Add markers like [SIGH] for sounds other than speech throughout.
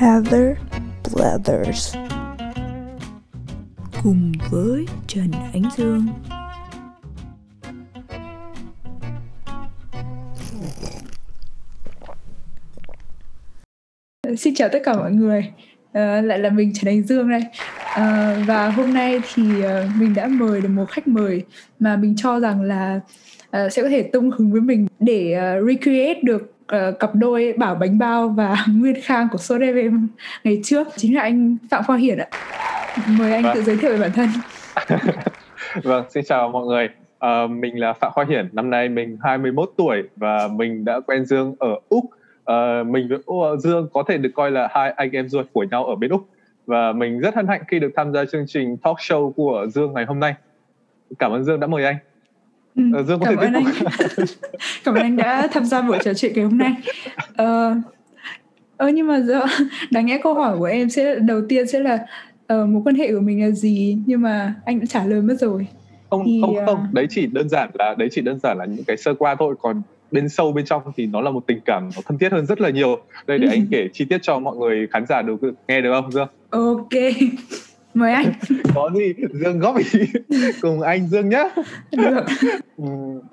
Heather Blathers cùng với Trần Ánh Dương. Xin chào tất cả mọi người, à, lại là mình Trần Ánh Dương đây. À, và hôm nay thì uh, mình đã mời được một khách mời mà mình cho rằng là uh, sẽ có thể tung hứng với mình để uh, recreate được uh, cặp đôi Bảo Bánh Bao và [LAUGHS] Nguyên Khang của số FM ngày trước chính là anh Phạm Khoa Hiển ạ. Mời anh vâng. tự giới thiệu về bản thân. [LAUGHS] vâng, xin chào mọi người. Uh, mình là Phạm Khoa Hiển, năm nay mình 21 tuổi và mình đã quen Dương ở Úc. Uh, mình với Dương có thể được coi là hai anh em ruột của nhau ở bên Úc và mình rất hân hạnh khi được tham gia chương trình talk show của Dương ngày hôm nay. Cảm ơn Dương đã mời anh. Ừ, ờ, Dương có cảm thể ơn anh. [LAUGHS] cảm ơn anh đã tham gia buổi trò chuyện ngày hôm nay. Ờ, ờ nhưng mà giờ [LAUGHS] đáng nhẽ câu hỏi của em sẽ đầu tiên sẽ là uh, mối quan hệ của mình là gì? Nhưng mà anh đã trả lời mất rồi. Không thì, không không, đấy chỉ đơn giản là đấy chỉ đơn giản là những cái sơ qua thôi. Còn bên sâu bên trong thì nó là một tình cảm nó thân thiết hơn rất là nhiều. Đây để anh [LAUGHS] kể chi tiết cho mọi người khán giả được nghe được không dương? Ok mời anh. [LAUGHS] Có gì? Dương góp ý [LAUGHS] cùng anh dương nhé được. Ừ,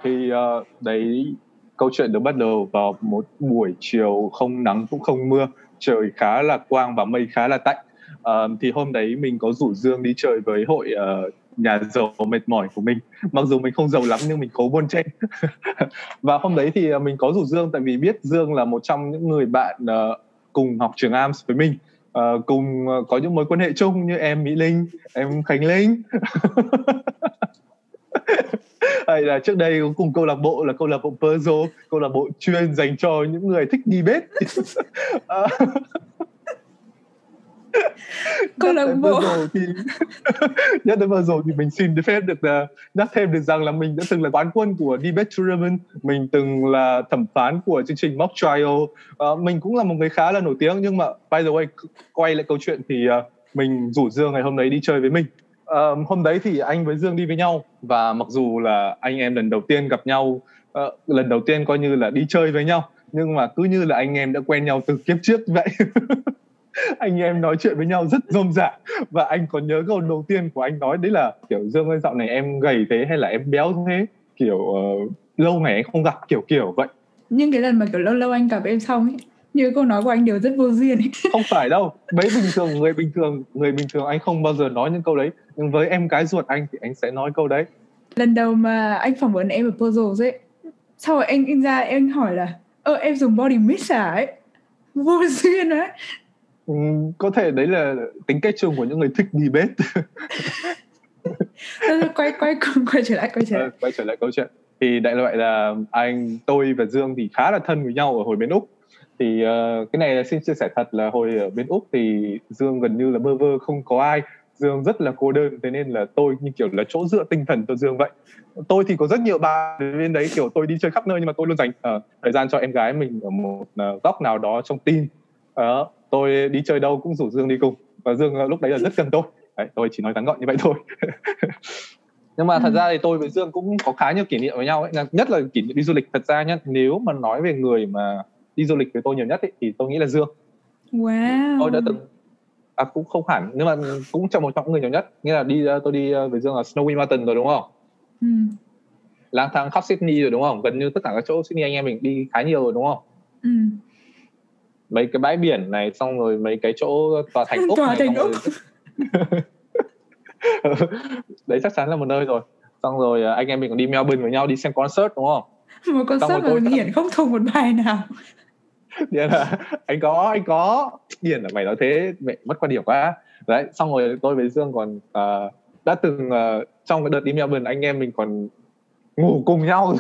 thì uh, đấy câu chuyện được bắt đầu vào một buổi chiều không nắng cũng không mưa trời khá là quang và mây khá là tạnh. Uh, thì hôm đấy mình có rủ dương đi chơi với hội uh, nhà giàu mệt mỏi của mình. Mặc dù mình không giàu lắm nhưng mình cố buôn chen [LAUGHS] và hôm đấy thì mình có rủ dương tại vì biết dương là một trong những người bạn uh, cùng học trường AMS với mình uh, cùng ờ, có những mối quan hệ chung như em Mỹ Linh em Khánh Linh. [LAUGHS] Hay là trước đây có cùng câu lạc bộ là câu lạc bộ puzzle câu lạc bộ chuyên dành cho những người thích đi bếp. [LAUGHS] Ờ. [LAUGHS] câu lạc bộ. thì [LAUGHS] nhất đến vừa rồi thì mình xin phép được uh, nhắc thêm được rằng là mình đã từng là quán quân của debate tournament. Mình từng là thẩm phán của chương trình mock trial. Uh, mình cũng là một người khá là nổi tiếng nhưng mà by the way quay lại câu chuyện thì uh, mình rủ dương ngày hôm đấy đi chơi với mình. Uh, hôm đấy thì anh với dương đi với nhau và mặc dù là anh em lần đầu tiên gặp nhau uh, lần đầu tiên coi như là đi chơi với nhau nhưng mà cứ như là anh em đã quen nhau từ kiếp trước vậy [LAUGHS] [LAUGHS] anh em nói chuyện với nhau rất rôm rả. Và anh còn nhớ câu đầu tiên của anh nói đấy là kiểu dương ơi dạo này em gầy thế hay là em béo thế? Kiểu uh, lâu ngày anh không gặp kiểu kiểu vậy. Nhưng cái lần mà kiểu lâu lâu anh gặp em xong ấy như câu nói của anh đều rất vô duyên ấy. không phải đâu mấy bình thường người bình thường người bình thường anh không bao giờ nói những câu đấy. Nhưng với em cái ruột anh thì anh sẽ nói câu đấy. Lần đầu mà anh phỏng vấn em ở puzzle ấy sau rồi anh in ra em hỏi là ơ em dùng body mist à? ấy. Vô duyên đấy Ừ, có thể đấy là tính cách chung của những người thích đi bếp. [LAUGHS] Quay quay quay trở lại quay trở lại. ờ, quay trở lại câu chuyện. Thì đại loại là anh tôi và dương thì khá là thân với nhau ở hồi bên úc. Thì uh, cái này là xin chia sẻ thật là hồi ở bên úc thì dương gần như là bơ vơ không có ai. Dương rất là cô đơn thế nên là tôi như kiểu là chỗ dựa tinh thần cho dương vậy. Tôi thì có rất nhiều bạn bên đấy kiểu tôi đi chơi khắp nơi nhưng mà tôi luôn dành uh, thời gian cho em gái mình ở một uh, góc nào đó trong tim uh, tôi đi chơi đâu cũng rủ dương đi cùng. Và dương ờ, lúc đấy là rất cần tôi. Đấy tôi chỉ nói ngắn gọn như vậy thôi. [LAUGHS] Nhưng mà thật ra thì tôi với dương cũng có khá nhiều kỷ niệm với nhau ấy. Nhất là kỷ niệm đi du lịch. Thật ra nhá nếu mà nói về người mà đi du lịch với tôi nhiều nhất ấy, thì tôi nghĩ là dương. Wow. Tôi đã từng à cũng không hẳn nhưng mà cũng trong một trong những người nhiều nhất. Nghĩa là đi tôi đi ờ, với dương là Snowy Mountain rồi đúng không? Ừ. lang thang khắp Sydney rồi đúng không? Gần như tất cả các chỗ Sydney anh em mình đi khá nhiều rồi đúng không? Ừ mấy cái bãi biển này xong rồi mấy cái chỗ tòa thành úc [LAUGHS] tòa thành úc. [LAUGHS] Đấy chắc chắn là một nơi rồi. Xong rồi à, anh em mình còn đi Melbourne với nhau đi xem concert đúng không? Một concert mà tôi... hiển không thuộc một bài nào. [LAUGHS] Điển là anh có anh có. Điển là mày nói thế mẹ mất quan điểm quá. Đấy xong rồi tôi với dương còn uh, đã từng uh, trong cái đợt đi Melbourne anh em mình còn ngủ cùng nhau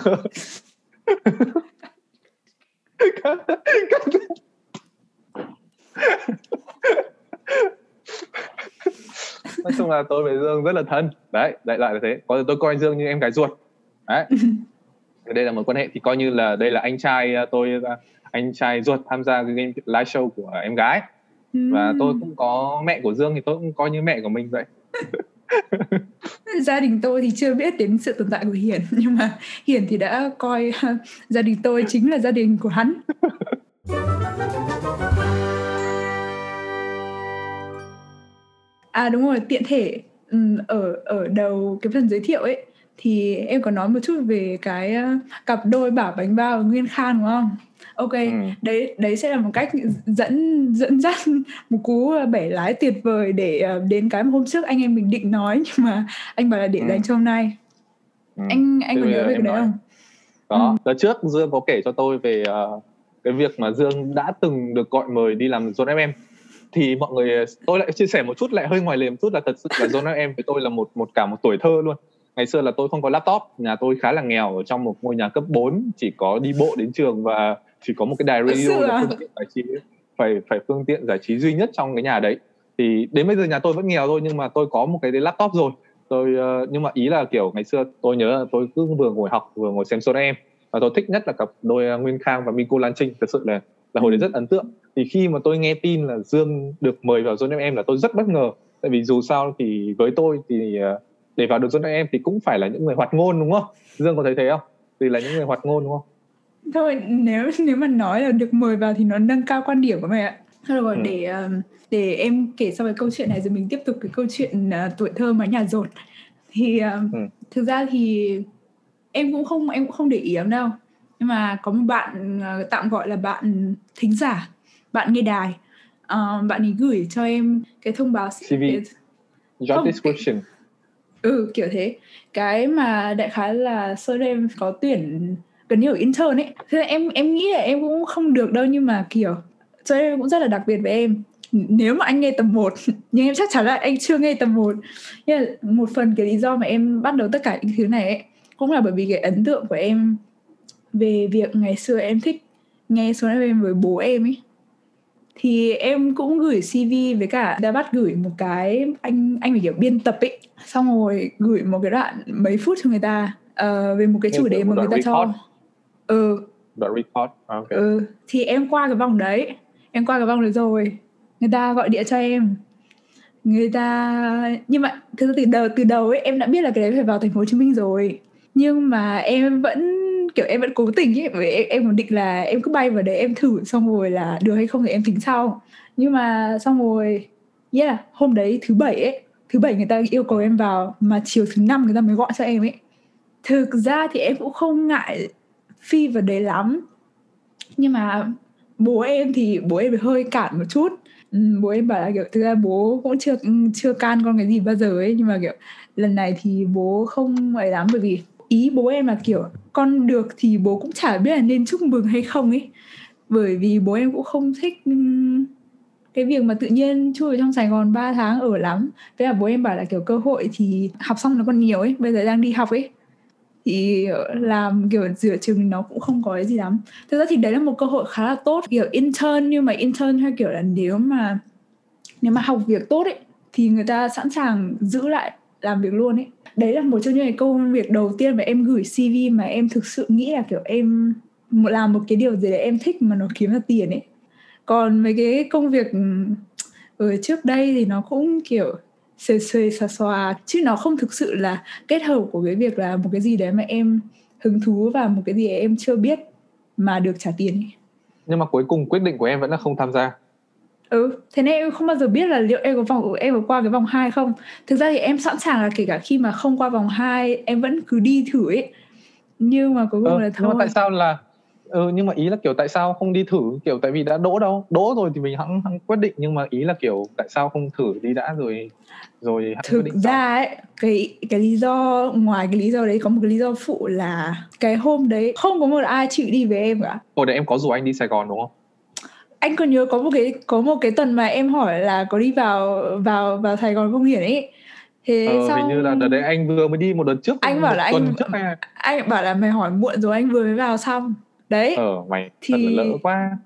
[LAUGHS] nói chung là tôi với dương rất là thân. Đấy đại loại là thế. Có tôi coi dương như em gái ruột. Đấy. [LAUGHS] Đây là một quan hệ thì coi như là đây là anh trai à, tôi à, anh trai ruột tham gia cái game live show của em gái. Và tôi cũng có mẹ của dương thì tôi cũng coi như mẹ của mình vậy. [LAUGHS] Gia đình tôi thì chưa biết đến sự tồn tại của hiển. Nhưng mà hiển thì đã coi gia đình tôi chính là gia đình của hắn à đúng rồi tiện thể ừm, ở ở đầu cái phần giới thiệu ấy thì em có nói một chút về cái uh, cặp đôi bảo bánh bao nguyên khan đúng không ok ừ. đấy đấy sẽ là một cách dẫn dẫn dắt một cú bẻ lái tuyệt vời để uh, đến cái mà hôm trước anh em mình định nói [LAUGHS] nhưng mà anh bảo là để ừ. dành cho hôm nay ừ. anh anh có nhớ về cái đấy không có ừ. đợt trước dương có kể cho tôi về uh, cái việc mà dương đã từng được gọi mời đi làm zone fm thì mọi người tôi lại chia sẻ một chút lại hơi ngoài lề một chút là thật sự là zone fm với tôi là một một cả một tuổi thơ luôn. Ngày xưa là tôi không có laptop nhà tôi khá là nghèo ở trong một ngôi nhà cấp 4 chỉ có đi bộ đến trường và chỉ có một cái đài radio là phương tiện giải trí phải phải phương tiện giải trí duy nhất trong cái nhà đấy. Thì đến bây giờ nhà tôi vẫn nghèo thôi nhưng mà tôi có một cái laptop rồi. Tôi uh, nhưng mà ý là kiểu ngày xưa tôi nhớ là tôi cứ vừa ngồi học vừa ngồi xem show em và tôi thích nhất là cặp đôi uh, Nguyên Khang và Miko Lan Trinh thật sự là là hồi đấy ừ. rất ấn tượng. Thì khi mà tôi nghe tin là Dương được mời vào Zone em là tôi rất bất ngờ. Tại vì dù sao thì với tôi thì uh, để vào được Zone em thì cũng phải là những người hoạt ngôn đúng không? Dương có thấy thế không? Thì là những người hoạt ngôn đúng không? Thôi nếu nếu mà nói là được mời vào thì nó nâng cao quan điểm của mày ạ. Thôi rồi ừ. để để em kể sau cái câu chuyện này rồi mình tiếp tục cái câu chuyện uh, tuổi thơ mà nhà rột. Thì uh, ừ. thực ra thì em cũng không em cũng không để ý lắm đâu nhưng mà có một bạn uh, tạm gọi là bạn thính giả bạn nghe đài. Uh, bạn ấy gửi cho em cái thông báo CV job description. Ừ kiểu thế. Cái mà đại khái là sơ em có tuyển gần như ở intern ấy. Thế em em nghĩ là em cũng không được đâu nhưng mà kiểu sơ em cũng rất là đặc biệt với em. Nếu mà anh nghe tầm 1 [LAUGHS] nhưng em chắc chắn là anh chưa nghe tầm 1 nhưng một phần cái lý do mà em bắt đầu tất cả những thứ này ấy, cũng là bởi vì cái ấn tượng của em về việc ngày xưa em thích nghe số em với bố em ấy thì em cũng gửi CV với cả đã bắt gửi một cái anh anh phải kiểu biên tập ấy. Xong rồi gửi một cái đoạn mấy phút cho người ta uh, về một cái chủ đề mà người ta cho. ừ. Đoạn record. À, okay. ừ thì em qua cái vòng đấy em qua cái vòng đấy rồi người ta gọi điện cho em. Người ta nhưng mà thực ra từ đầu từ đầu ấy em đã biết là cái đấy phải vào thành phố hồ chí minh rồi. Nhưng mà em vẫn kiểu em vẫn cố tình ấy bởi em, em còn định là em cứ bay vào đấy em thử xong rồi là được hay không thì em tính sau. Nhưng mà xong rồi yeah hôm đấy thứ bảy ấy thứ bảy người ta yêu cầu em vào mà chiều thứ năm người ta mới gọi cho em ấy. Thực ra thì em cũng không ngại phi vào đấy lắm. Nhưng mà bố em thì bố em hơi cản một chút. Ừ, bố em bảo là kiểu thực ra bố cũng chưa chưa can con cái gì bao giờ ấy nhưng mà kiểu lần này thì bố không ấy lắm bởi vì ý bố em là kiểu con được thì bố cũng chả biết là nên chúc mừng hay không ấy. Bởi vì bố em cũng không thích cái việc mà tự nhiên chui trong Sài Gòn 3 tháng ở lắm. Thế là bố em bảo là, kiểu, cơ hội thì học xong nó còn nhiều ấy, Bây giờ đang đi học ấy. Thì ờ, làm, kiểu, giữa chừng nó cũng không có cái gì lắm. Thực ra thì đấy là một cơ hội khá là tốt, Kiểu, intern, nhưng mà intern hay kiểu là nếu mà Nếu mà học việc tốt ấy, Thì người ta sẵn sàng giữ lại làm việc luôn ấy đấy là một trong những cái công việc đầu tiên mà em gửi CV mà em thực sự nghĩ là, kiểu, em làm một cái điều gì đấy em thích mà nó kiếm ra tiền ấy còn mấy cái công việc ừ, ở trước đây thì nó cũng, kiểu xề xề xòa xòa, chứ nó không thực sự là kết hợp của cái việc là một cái gì đấy mà em hứng thú và một cái gì em chưa biết mà được trả tiền ấy. nhưng mà cuối cùng quyết định của em vẫn là không tham gia ừ thế nên em không bao giờ biết là liệu em có vòng em có qua cái vòng 2 không. Thực ra thì em sẵn sàng là kể cả khi mà không qua vòng 2 em vẫn cứ đi thử ấy. Nhưng mà cuối cùng ừ, là thôi nhưng mà tại sao là ừ nhưng mà ý là kiểu tại sao không đi thử? Kiểu tại vì đã đỗ đâu đỗ rồi thì mình hẵng, hẵng quyết định. Nhưng mà ý là kiểu tại sao không thử đi đã rồi rồi hẵng thực quyết định ra ấy cái cái lý do ngoài cái lý do đấy có một cái lý do phụ là cái hôm đấy không có một ai chịu đi với em cả. Hồi đấy em có rủ anh đi Sài Gòn đúng không anh còn nhớ có một cái có một cái tuần mà em hỏi là có đi vào vào vào Sài Gòn không hiển ấy thế ờ, xong hình như là đợt đấy anh vừa mới đi một đợt trước anh bảo là anh trước hay... anh bảo là mày hỏi muộn rồi anh vừa mới vào xong. Đấy. Ờ mày thì thật là lỡ quá.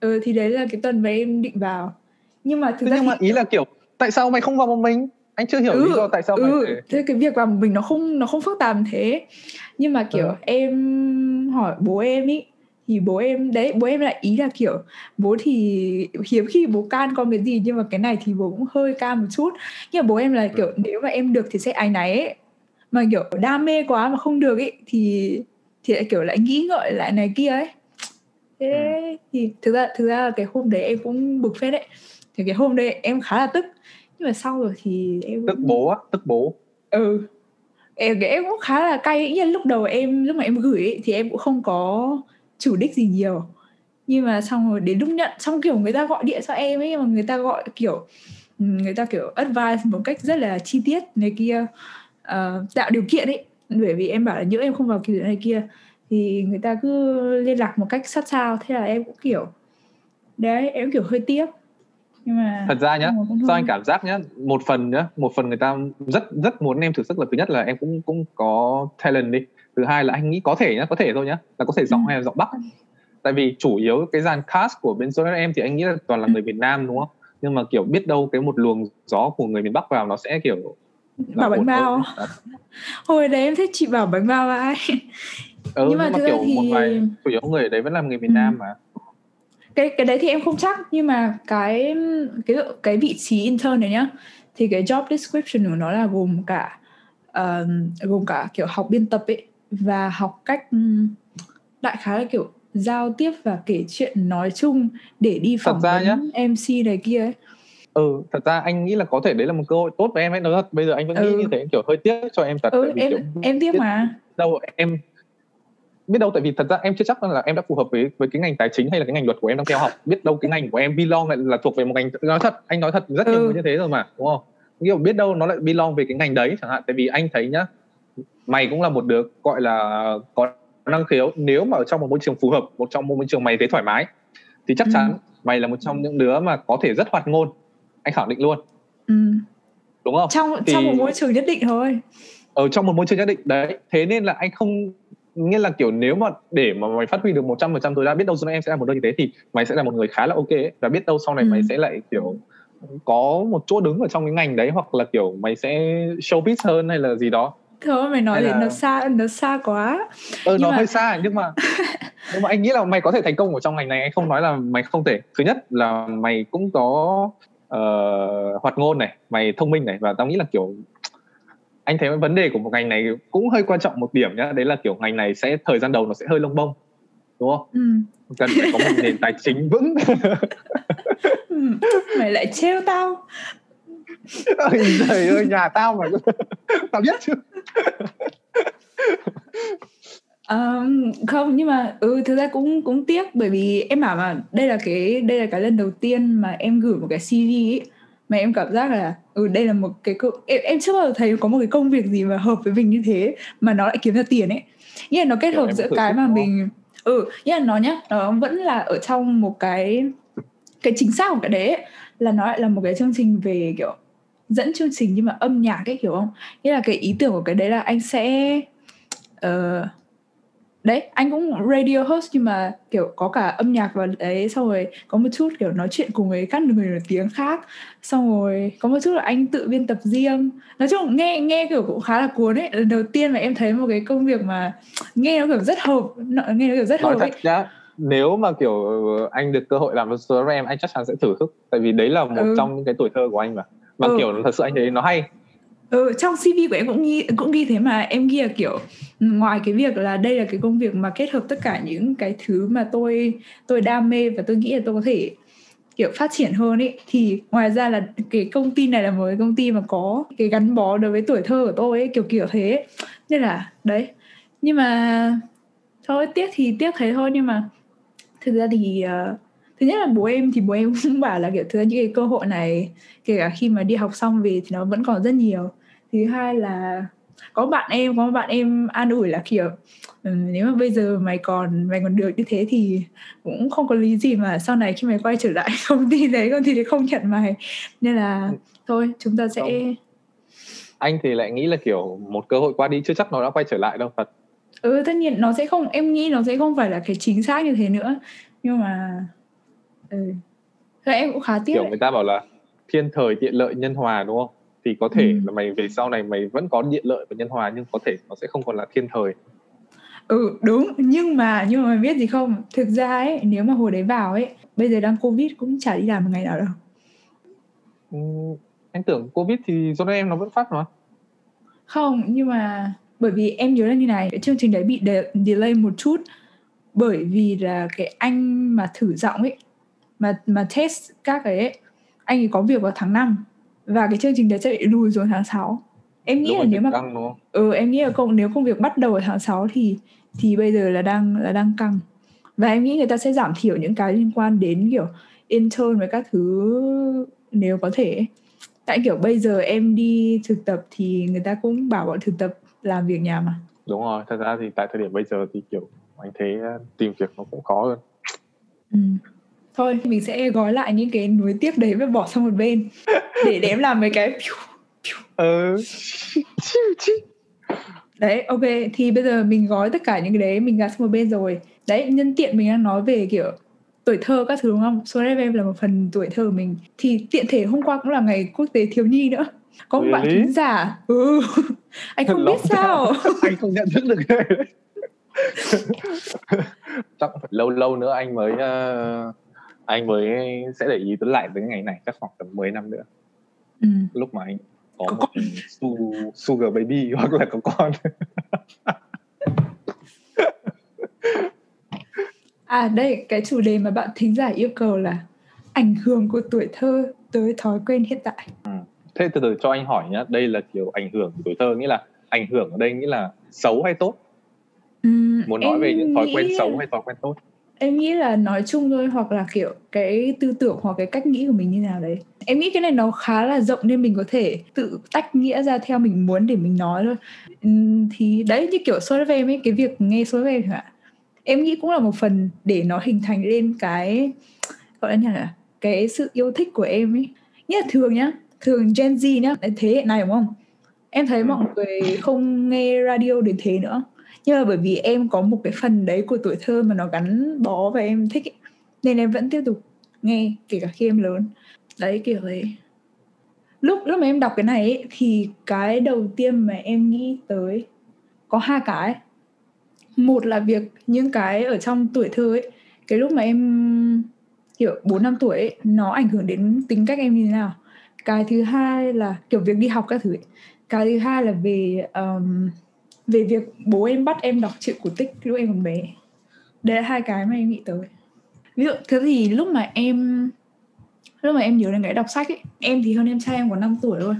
Ừ thì đấy là cái tuần mà em định vào. Nhưng mà thực ra nhưng thì... mà ý là kiểu tại sao mày không vào một mình? Anh chưa hiểu ừ, lý do tại sao ừ, mày thế cái việc vào một mình nó không nó không phức tạp thế. Nhưng mà kiểu ừ. em hỏi bố em ý thì bố em đấy bố em lại ý là kiểu bố thì hiếm khi bố can con cái gì nhưng mà cái này thì bố cũng hơi can một chút. Nhưng mà bố em là kiểu ừ. nếu mà em được thì sẽ ái náy ấy. Mà kiểu đam mê quá mà không được ấy thì thì lại kiểu lại nghĩ ngợi lại này kia ấy. Thế ừ. thì thực ra thực ra cái hôm đấy em cũng bực phết đấy. Thì cái hôm đấy em khá là tức. Nhưng mà sau rồi thì em tức bố á? Tức bố? Ừ. Em em cũng khá là cay ý lúc đầu em lúc mà em gửi ấy, thì em cũng không có chủ đích gì nhiều. Nhưng mà xong rồi đến lúc nhận xong kiểu người ta gọi điện cho em ấy mà người ta gọi kiểu người ta kiểu advice một cách rất là chi tiết này kia uh, tạo điều kiện ấy. Bởi vì em bảo là nhỡ em không vào kỳ này kia thì người ta cứ liên lạc một cách sát sao. Thế là em cũng kiểu đấy em kiểu hơi tiếc. Nhưng mà thật ra nhá do anh cảm giác nhá một phần nhá một phần người ta rất rất muốn em thử sức là thứ nhất là em cũng cũng có talent đi thứ hai là anh nghĩ có thể nhá có thể thôi nhá là có thể giọng ừ. hay là giọng bắc tại vì chủ yếu cái dàn cast của bên số em thì anh nghĩ là toàn là người Việt Nam đúng không? Nhưng mà kiểu biết đâu cái một luồng gió của người miền Bắc vào nó sẽ kiểu bảo bánh bao hồi đấy em thích chị bảo bánh bao ai ừ, nhưng mà, nhưng mà kiểu thì... một vài chủ yếu người ở đấy vẫn là người miền ừ. Nam mà. Cái cái đấy thì em không chắc nhưng mà cái cái cái vị trí intern này nhá thì cái job description của nó là gồm cả uh, gồm cả kiểu học biên tập ấy và học cách đại khái là kiểu giao tiếp và kể chuyện nói chung để đi phỏng vấn nhá, MC này kia ấy. Ừ thật ra anh nghĩ là có thể đấy là một cơ hội tốt với em ấy. Nói thật bây giờ anh vẫn ừ. nghĩ như thế kiểu hơi tiếc cho em thật ừ, em kiểu, em tiếc mà. đâu em biết đâu tại vì thật ra em chưa chắc là em đã phù hợp với với cái ngành tài chính hay là cái ngành luật của em đang theo học. Biết đâu cái ngành của em belong lại là thuộc về một ngành nói thật anh nói thật rất nhiều ừ. người như thế rồi mà đúng không? Kiểu biết đâu nó lại belong về cái ngành đấy chẳng hạn. Tại vì anh thấy nhá mày cũng là một đứa gọi là có năng khiếu nếu mà ở trong một môi trường phù hợp một trong một môi trường mày thấy thoải mái thì chắc ừ. chắn mày là một trong những đứa mà có thể rất hoạt ngôn anh khẳng định luôn ừ. đúng không trong thì... trong một môi trường nhất định thôi ở trong một môi trường nhất định đấy thế nên là anh không nghĩa là kiểu nếu mà để mà mày phát huy được một trăm phần trăm tối đa biết đâu sau này em sẽ là một đôi như thế thì mày sẽ là một người khá là ok ấy. và biết đâu sau này ừ. mày sẽ lại kiểu có một chỗ đứng ở trong cái ngành đấy hoặc là kiểu mày sẽ showbiz hơn hay là gì đó thôi mày nói thì là... nó xa nó xa quá ừ nhưng nó mà... hơi xa nhưng mà [LAUGHS] nhưng mà anh nghĩ là mày có thể thành công ở trong ngành này anh không nói là mày không thể thứ nhất là mày cũng có uh, hoạt ngôn này mày thông minh này và tao nghĩ là kiểu anh thấy vấn đề của một ngành này cũng hơi quan trọng một điểm nhá đấy là kiểu ngành này sẽ thời gian đầu nó sẽ hơi lông bông đúng không ừ. cần phải có một nền tài chính vững [LAUGHS] ừ. mày lại trêu tao trời ơi nhà tao mà [LAUGHS] tao biết chứ. Um, không nhưng mà ừ thực ra cũng cũng tiếc bởi vì em bảo mà đây là cái đây là cái lần đầu tiên mà em gửi một cái CV ấy, mà em cảm giác là ừ đây là một cái em, em chưa bao giờ thấy có một cái công việc gì mà hợp với mình như thế mà nó lại kiếm ra tiền ấy. Nghĩa là nó kết hợp giữa cái mà mình ừ nghĩa là nó nhá nó vẫn là ở trong một cái cái chính xác của cái đấy ấy, là nó lại là một cái chương trình về kiểu dẫn chương trình nhưng mà âm nhạc ấy hiểu không? Nghĩa là cái ý tưởng của cái đấy là anh sẽ uh, đấy anh cũng radio host nhưng mà kiểu có cả âm nhạc vào đấy xong rồi có một chút kiểu nói chuyện cùng với các người nổi tiếng khác. Xong rồi có một chút là anh tự biên tập riêng. Nói chung nghe nghe kiểu cũng khá là cuốn ấy. Lần đầu tiên mà em thấy một cái công việc mà nghe nó kiểu rất hợp nghe nó kiểu rất nói hợp thật ấy. nhá nếu mà kiểu anh được cơ hội làm với em anh chắc chắn sẽ thử sức tại vì đấy là một ừ. trong những cái tuổi thơ của anh mà mà ừ. kiểu thật sự anh thấy nó hay. Ừ, trong CV của em cũng ghi cũng ghi thế mà. Em ghi là kiểu ngoài cái việc là đây là cái công việc mà kết hợp tất cả những cái thứ mà tôi tôi đam mê và tôi nghĩ là tôi có thể kiểu phát triển hơn ấy thì ngoài ra là cái công ty này là một cái công ty mà có cái gắn bó đối với tuổi thơ của tôi ấy kiểu kiểu thế. Nên là đấy. Nhưng mà thôi tiếc thì tiếc thế thôi nhưng mà thực ra thì uh, thứ nhất là bố em thì bố em [LAUGHS] cũng bảo là kiểu thứ những cái cơ hội này kể cả khi mà đi học xong về thì nó vẫn còn rất nhiều. Thứ hai là có bạn em có bạn em an ủi là kiểu ừ, nếu mà bây giờ mày còn mày còn được như thế thì cũng không có lý gì mà sau này khi mày quay trở lại [LAUGHS] công ty đấy công ty đấy không nhận mày. Nên là thôi chúng ta sẽ không. anh thì lại nghĩ là kiểu một cơ hội qua đi chưa chắc nó đã quay trở lại đâu thật. Ừ tất nhiên nó sẽ không em nghĩ nó sẽ không phải là cái chính xác như thế nữa. Nhưng mà ừ. Thế em cũng khá tiếc kiểu người ta bảo là thiên thời tiện lợi nhân hòa đúng không? Thì có thể ừ. là mày về sau này mày vẫn có điện lợi và nhân hòa nhưng có thể nó sẽ không còn là thiên thời. Ừ đúng. Nhưng mà nhưng mà mày biết gì không? Thực ra ấy nếu mà hồi đấy vào ấy bây giờ đang covid cũng chả đi làm một ngày nào đâu. Ừ, anh tưởng covid thì do em nó vẫn phát mà. Không nhưng mà bởi vì em nhớ là như này chương trình đấy bị de- delay một chút. Bởi vì là cái anh mà thử giọng ấy mà mà test các cái ấy, anh ấy có việc vào tháng 5 và cái chương trình đấy sẽ bị lùi xuống tháng 6 em nghĩ Lúc là nếu mà căng đúng không? ừ em nghĩ là công nếu công việc bắt đầu ở tháng 6 thì thì bây giờ là đang là đang căng và em nghĩ người ta sẽ giảm thiểu những cái liên quan đến kiểu intern với các thứ nếu có thể tại kiểu bây giờ em đi thực tập thì người ta cũng bảo bọn thực tập làm việc nhà mà Đúng rồi, thật ra thì tại thời điểm bây giờ thì kiểu anh thấy uh, tìm việc nó cũng khó hơn. ừ. Thôi mình sẽ gói lại những cái nuối tiếc đấy và bỏ sang một bên. [LAUGHS] Để em làm mấy cái Ừ. đấy ok thì bây giờ mình gói tất cả những cái đấy mình gạt sang một bên rồi. Đấy nhân tiện mình đang nói về kiểu tuổi thơ các thứ đúng không? Số FM là một phần tuổi thơ của mình. Thì tiện thể hôm qua cũng là ngày quốc tế thiếu nhi nữa. Có một bạn thính giả. Ừ. [LAUGHS] Anh không biết sao. [LAUGHS] Anh không nhận thức được chắc phải lâu lâu nữa anh mới uh, anh mới sẽ để ý tới lại tới ngày này chắc khoảng tầm 10 năm nữa. Ừ. lúc mà anh có Có một su, sugar baby [LAUGHS] hoặc là có con. À đây cái chủ đề mà bạn thính giả yêu cầu là ảnh hưởng của tuổi thơ tới thói quen hiện tại. Thế từ từ cho anh hỏi nhá đây là kiểu ảnh hưởng của tuổi thơ nghĩa là ảnh hưởng ở đây nghĩa là xấu hay tốt? Ừm, muốn nói em về những thói quen nghĩ- xấu hay thói quen tốt em nghĩ là nói chung thôi hoặc là kiểu cái tư tưởng hoặc cái cách nghĩ của mình như nào đấy. Em nghĩ cái này nó khá là rộng nên mình có thể tự tách nghĩa ra theo mình muốn để mình nói thôi. Thì đấy như kiểu số FM ấy cái việc nghe số chẳng hạn. Em nghĩ cũng là một phần để nó hình thành lên cái gọi là như là cái sự yêu thích của em ấy. Nghĩa là thường nhá thường Gen Z nhá thế hệ này đúng không? Em thấy Ừ. mọi người không nghe radio đến thế nữa nhưng mà bởi vì em có một cái phần đấy của tuổi thơ mà nó gắn bó và em thích ấy. nên em vẫn tiếp tục nghe kể cả khi em lớn đấy kiểu đấy lúc lúc mà em đọc cái này ấy, thì cái đầu tiên mà em nghĩ tới có hai cái một là việc những cái ở trong tuổi thơ ấy cái lúc mà em kiểu bốn năm tuổi ấy, nó ảnh hưởng đến tính cách em như thế nào cái thứ hai là kiểu việc đi học các thứ ấy. cái thứ hai là về um, về việc bố em bắt em đọc truyện cổ tích lúc em còn bé. Đấy là hai cái mà em nghĩ tới. Ví dụ thế thì lúc mà em lúc mà em nhớ đến cái đọc sách ấy em thì hơn em trai em có 5 tuổi thôi.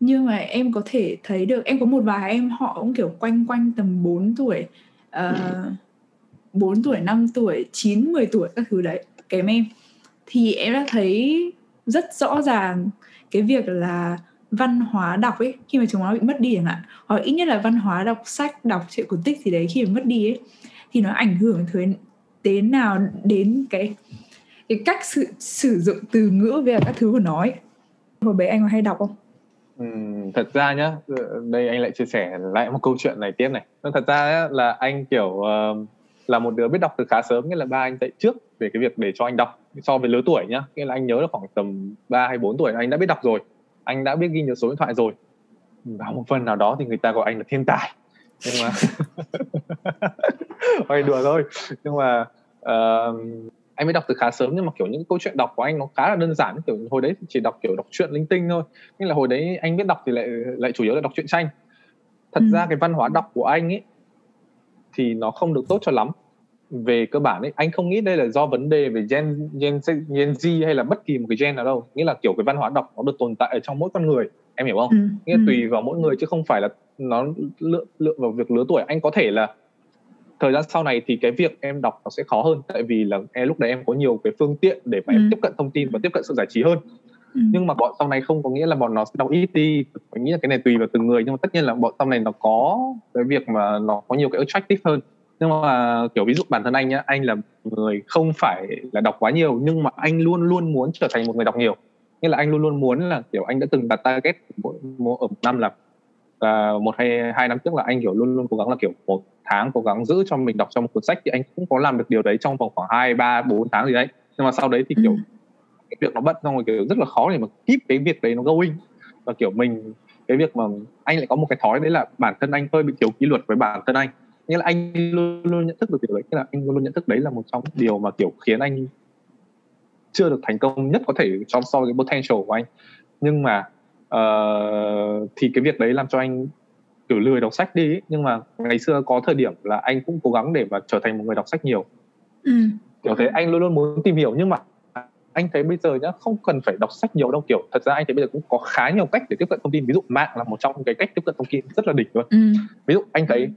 Nhưng mà em có thể thấy được em có một vài em họ cũng kiểu quanh quanh tầm 4 tuổi ờ, uh, 4 tuổi 5 tuổi 9 10 tuổi các thứ đấy kém em. Thì em đã thấy rất rõ ràng cái việc là văn hóa đọc ấy khi mà chúng nó bị mất đi chẳng hạn. Hoặc ít nhất là văn hóa đọc sách đọc truyện cổ tích gì đấy khi mà mất đi ấy thì nó ảnh hưởng tới đến nào đến cái cái cách sử, sử dụng từ ngữ về các thứ của nó ấy. hồi bé anh có hay đọc không? Ừ, thật ra nhá đây anh lại chia sẻ lại một câu chuyện này tiếp này. Thật ra nhá, là anh kiểu uh, là một đứa biết đọc từ khá sớm nghĩa là ba anh dạy trước về cái việc để cho anh đọc so với lứa tuổi nhá. Nghĩa là anh nhớ là khoảng tầm 3 hay 4 tuổi anh đã biết đọc rồi anh đã biết ghi nhớ số điện thoại rồi. Vào một phần nào đó thì người ta gọi anh là thiên tài. Nhưng mà [LAUGHS] Ôi đùa thôi. Nhưng mà ờ, anh mới đọc từ khá sớm nhưng mà kiểu những câu chuyện đọc của anh nó khá là đơn giản. Kiểu hồi đấy chỉ đọc kiểu đọc truyện linh tinh thôi. Nghĩa là hồi đấy anh biết đọc thì lại lại chủ yếu là đọc truyện tranh. Thật Ừ. ra cái văn hóa đọc của anh ấy thì nó không được tốt cho lắm về cơ bản ấy anh không nghĩ đây là do vấn đề về gen gen gen Z hay là bất kỳ một cái gen nào đâu nghĩa là kiểu cái văn hóa đọc nó được tồn tại ở trong mỗi con người em hiểu không ừ. nghĩa là tùy vào mỗi người chứ không phải là nó lựa lựa vào việc lứa tuổi anh có thể là thời gian sau này thì cái việc em đọc nó sẽ khó hơn tại vì là em lúc đấy em có nhiều cái phương tiện để mà em Ừ. tiếp cận thông tin và tiếp cận sự giải trí hơn Ừ. nhưng mà bọn sau này không có nghĩa là bọn nó sẽ đọc ít đi mình nghĩ là cái này tùy vào từng người nhưng mà tất nhiên là bọn sau này nó có cái việc mà nó có nhiều cái attractive hơn nhưng mà kiểu ví dụ bản thân anh nhá anh là người không phải là đọc quá nhiều nhưng mà anh luôn luôn muốn trở thành một người đọc nhiều. Nghĩa là anh luôn luôn muốn là kiểu anh đã từng đặt target mỗi, mỗi ở một năm là là một hay hai năm trước là anh kiểu luôn luôn cố gắng là kiểu một tháng cố gắng giữ cho mình đọc trong một cuốn sách thì anh cũng có làm được điều đấy trong vòng khoảng hai ba bốn tháng gì đấy. Nhưng mà sau đấy thì kiểu Ừ. cái việc nó bận xong rồi kiểu rất là khó để mà keep cái việc đấy nó going. Và kiểu mình cái việc mà anh lại có một cái thói đấy là bản thân anh hơi bị thiếu kỷ luật với bản thân anh nghĩa là anh luôn luôn nhận thức được điều đấy nghĩa là anh luôn luôn nhận thức đấy là một trong những điều mà kiểu khiến anh chưa được thành công nhất có thể trong so với cái potential của anh nhưng mà ờ, thì cái việc đấy làm cho anh kiểu lười đọc sách đi ấy. nhưng mà ngày xưa có thời điểm là anh cũng cố gắng để mà trở thành một người đọc sách nhiều Ừ. kiểu thế anh luôn luôn muốn tìm hiểu nhưng mà anh thấy bây giờ nhá không cần phải đọc sách nhiều đâu kiểu thật ra anh thấy bây giờ cũng có khá nhiều cách để tiếp cận thông tin ví dụ mạng là một trong cái cách tiếp cận thông tin rất là đỉnh luôn ừ. ví dụ anh thấy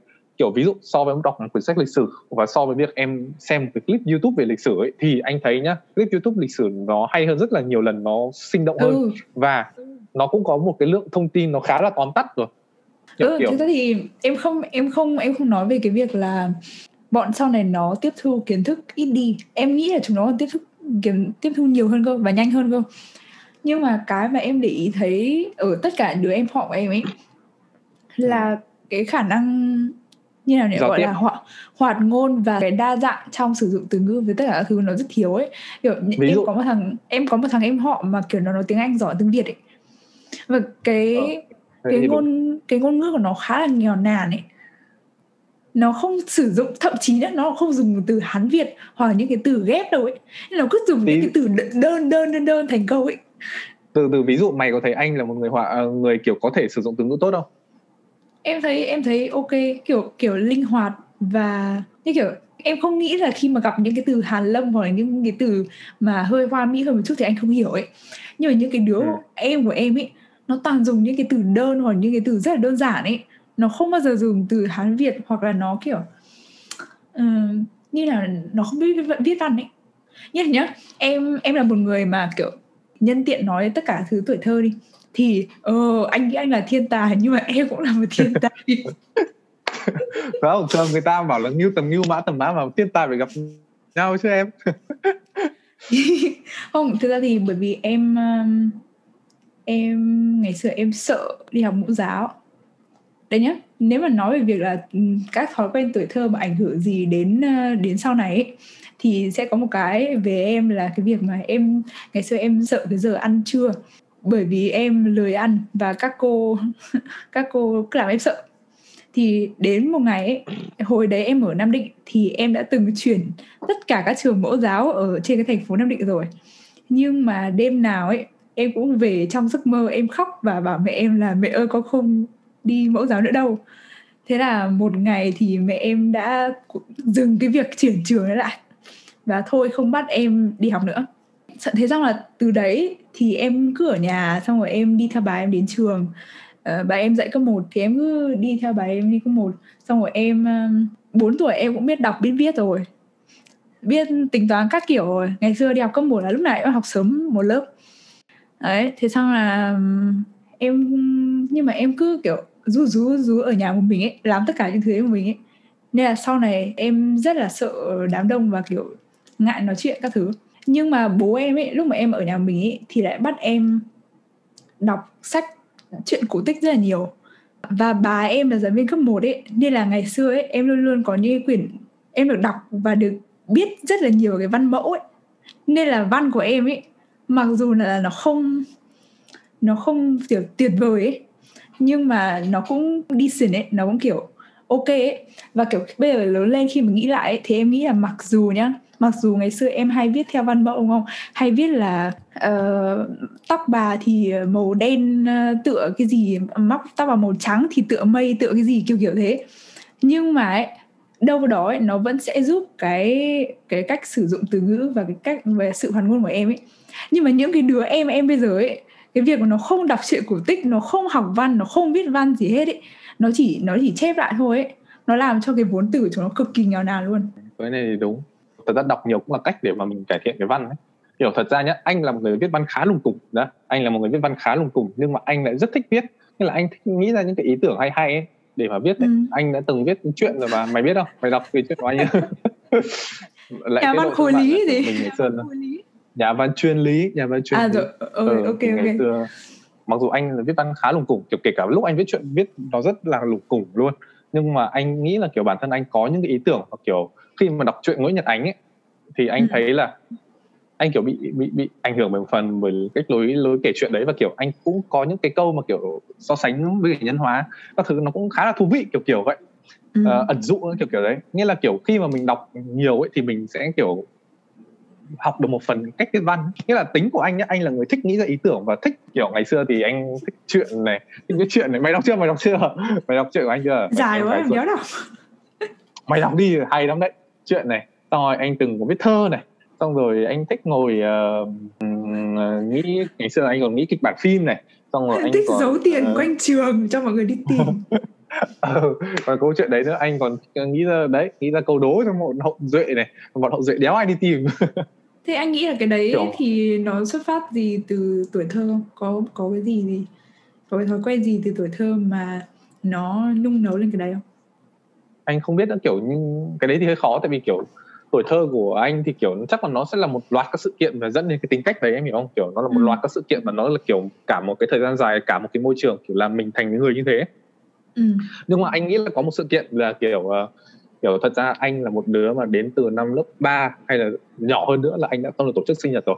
kiểu ví dụ so với đọc một quyển sách lịch sử và so với việc em xem cái clip YouTube về lịch sử ấy thì anh thấy nhá clip YouTube lịch sử nó hay hơn rất là nhiều lần nó sinh động hơn. Ừ. và nó cũng có một cái lượng thông tin nó khá là tóm tắt rồi. Kiểu, ừ, kiểu... thực ra thì em không em không em không nói về cái việc là bọn sau này nó tiếp thu kiến thức ít đi. Em nghĩ là chúng nó tiếp thu kiếm tiếp thu nhiều hơn cơ và nhanh hơn cơ. Nhưng mà cái mà em để ý thấy ở tất cả đứa em họ của em ấy là cái khả năng như nào nhỉ gọi tiếp. là hoạt hoạt ngôn và cái đa dạng trong sử dụng từ ngữ với tất cả các thứ nó rất thiếu ấy. Kiểu Ví em dụ. có một thằng em có một thằng em họ mà kiểu nó nói tiếng anh giỏi tiếng việt ấy. Và cái ờ, cái ngôn cái ngôn ngữ của nó khá là nghèo nàn ấy. Nó không sử dụng thậm chí nữa nó không dùng từ hán việt hoặc là những cái từ ghép đâu ấy. Nó cứ dùng Tí... những cái từ đơn đơn đơn đơn thành câu ấy. Từ từ ví dụ mày có thấy anh là một người họa ờ, người kiểu có thể sử dụng từ ngữ tốt không em thấy em thấy ok kiểu kiểu linh hoạt và như kiểu em không nghĩ là khi mà gặp những cái từ hàn lâm hoặc là những cái từ mà hơi hoa mỹ hơn một chút thì anh không hiểu ấy. Nhưng mà những cái đứa ừ. em của em ấy nó toàn dùng những cái từ đơn hoặc những cái từ rất là đơn giản ấy. Nó không bao giờ dùng từ hán việt hoặc là nó kiểu uh, như là nó không biết viết văn ấy. Nhất nhá em em là một người mà kiểu nhân tiện nói tất cả thứ tuổi thơ đi thì ờ anh nghĩ anh là thiên tài nhưng mà em cũng là một thiên tài. [LAUGHS] Không thường người ta bảo là ngưu tầm ngưu mã tầm mã mà thiên tài phải gặp nhau chứ em. [LAUGHS] Không thực ra thì bởi vì em em ngày xưa em sợ đi học mẫu giáo. Đấy nhá nếu mà nói về việc là các thói quen tuổi thơ mà ảnh hưởng gì đến đến sau này ấy, thì sẽ có một cái về em là cái việc mà em ngày xưa em sợ cái giờ ăn trưa bởi vì em lười ăn và các cô [LAUGHS] các cô cứ làm em sợ. Thì đến một ngày ấy, hồi đấy em ở Nam Định thì em đã từng chuyển tất cả các trường mẫu giáo ở trên cái thành phố Nam Định rồi. Nhưng mà đêm nào ấy em cũng về trong giấc mơ em khóc và bảo mẹ em là mẹ ơi con không đi mẫu giáo nữa đâu. Thế là một ngày thì mẹ em đã dừng cái việc chuyển trường ấy lại và thôi không bắt em đi học nữa thế xong là từ đấy thì em cứ ở nhà xong rồi em đi theo bà em đến trường. Uh, bà em dạy cấp 1 thì em cứ đi theo bà em đi cấp 1 xong rồi em uh, 4 tuổi em cũng biết đọc biết viết rồi. Biết tính toán các kiểu rồi. Ngày xưa đi học cấp 1 là lúc nào em học sớm một lớp. Đấy thế xong là em nhưng mà em cứ kiểu rú rú rú ở nhà một mình ấy làm tất cả những thứ ấy một mình ấy. Nên là sau này em rất là sợ đám đông và kiểu ngại nói chuyện các thứ nhưng mà bố em ấy lúc mà em ở nhà mình ấy thì lại bắt em đọc sách chuyện cổ tích rất là nhiều. Và bà em là giáo viên cấp 1 ấy nên là ngày xưa ấy em luôn luôn có những quyển em được đọc và được biết rất là nhiều cái văn mẫu ấy. Nên là văn của em ấy mặc dù là nó không nó không kiểu tuyệt vời ấy nhưng mà nó cũng decent ấy nó cũng kiểu ok ấy. Và kiểu bây giờ lớn lên khi mà nghĩ lại ấy, thì em nghĩ là mặc dù nhá mặc dù ngày xưa em hay viết theo văn mẫu không? Hay viết là uh, tóc bà thì màu đen uh, tựa cái gì móc tóc bà màu trắng thì tựa mây tựa cái gì kiểu kiểu thế. Nhưng mà ấy, đâu vào đó ấy, nó vẫn sẽ giúp cái cái cách sử dụng từ ngữ và cái cách về sự hoàn ngôn của em ấy. Nhưng mà những cái đứa em em bây giờ ấy cái việc mà nó không đọc truyện cổ tích nó không học văn nó không viết văn gì hết ấy nó chỉ nó chỉ chép lại thôi ấy nó làm cho cái vốn từ của chúng nó cực kỳ nghèo nàn luôn. Cái này thì đúng thật ra đọc nhiều cũng là cách để mà mình cải thiện cái văn ấy. Hiểu thật ra nhá anh là một người viết văn khá lùng củng đó anh là một người viết văn khá lùng củng nhưng mà anh lại rất thích viết. Nên là anh thích nghĩ ra những cái ý tưởng hay hay ấy để mà viết ấy. Ừ. anh đã từng viết chuyện rồi mà mày biết không? Mày đọc cái chuyện của anh [LAUGHS] [LAUGHS] lại nhà văn khối lý gì? mình ngày xưa nhà văn chuyên lý nhà văn chuyên à lý. rồi ừ, ừ, ok ok. xưa, mặc dù anh là viết văn khá lùng củng kiểu kể cả lúc anh viết chuyện viết nó rất là lùng củng luôn. Nhưng mà anh nghĩ là kiểu bản thân anh có những cái ý tưởng hoặc kiểu khi mà đọc truyện Nguyễn Nhật Ánh ấy thì anh ừ. thấy là anh kiểu bị bị bị ảnh hưởng bởi một phần bởi cách lối lối kể chuyện đấy và kiểu anh cũng có những cái câu mà kiểu so sánh với nhân hóa các thứ nó cũng khá là thú vị kiểu kiểu vậy. Ừ. uh, ẩn dụ kiểu kiểu đấy. Nghĩa là kiểu khi mà mình đọc nhiều ấy thì mình sẽ kiểu học được một phần cách viết văn. Nghĩa là tính của anh nhá anh là người thích nghĩ ra ý tưởng và thích kiểu ngày xưa thì anh thích chuyện này thích cái chuyện này. Mày đọc chưa? Mày đọc chưa? [LAUGHS] Mày đọc chuyện của anh chưa? Dài quá em nhớ đọc. Mày đọc đi hay lắm đấy chuyện này xong rồi anh từng có viết thơ này xong rồi anh thích ngồi uh, nghĩ ngày xưa anh còn nghĩ kịch bản phim này xong rồi anh thích còn, giấu tiền uh, quanh trường cho mọi người đi tìm. [LAUGHS] Ừ, còn câu chuyện đấy nữa anh còn nghĩ ra đấy nghĩ ra câu đố cho bọn hậu duệ này bọn hậu duệ đéo ai đi tìm. [LAUGHS] Thế anh nghĩ là cái đấy Kiểu... thì nó xuất phát gì từ tuổi thơ? Không có có cái gì gì có cái thói quen gì từ tuổi thơ mà nó nung nấu lên cái đấy không anh không biết nữa kiểu như cái đấy thì hơi khó tại vì kiểu tuổi thơ của anh thì kiểu chắc là nó sẽ là một loạt các sự kiện và dẫn đến cái tính cách đấy em hiểu không kiểu nó là một ừ. loạt các sự kiện và nó là kiểu cả một cái thời gian dài cả một cái môi trường kiểu làm mình thành người như thế ừ. nhưng mà anh nghĩ là có một sự kiện là kiểu uh, kiểu thật ra anh là một đứa mà đến từ năm lớp 3 hay là nhỏ hơn nữa là anh đã không được tổ chức sinh nhật rồi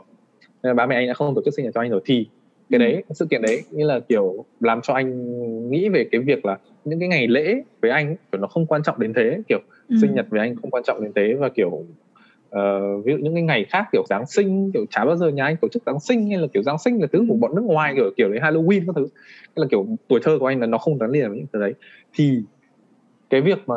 nên là bố mẹ anh đã không tổ chức sinh nhật cho anh rồi thì cái đấy sự kiện đấy như là kiểu làm cho anh nghĩ về cái việc là những cái ngày lễ với anh kiểu nó không quan trọng đến thế kiểu ừ. sinh nhật với anh không quan trọng đến thế và kiểu uh, ví dụ những cái ngày khác kiểu giáng sinh kiểu chả bao giờ nhà anh tổ chức giáng sinh hay là kiểu giáng sinh là thứ của bọn nước ngoài kiểu kiểu đấy halloween các thứ. Hay là kiểu tuổi thơ của anh là nó không gắn liền với những thứ đấy. Thì cái việc mà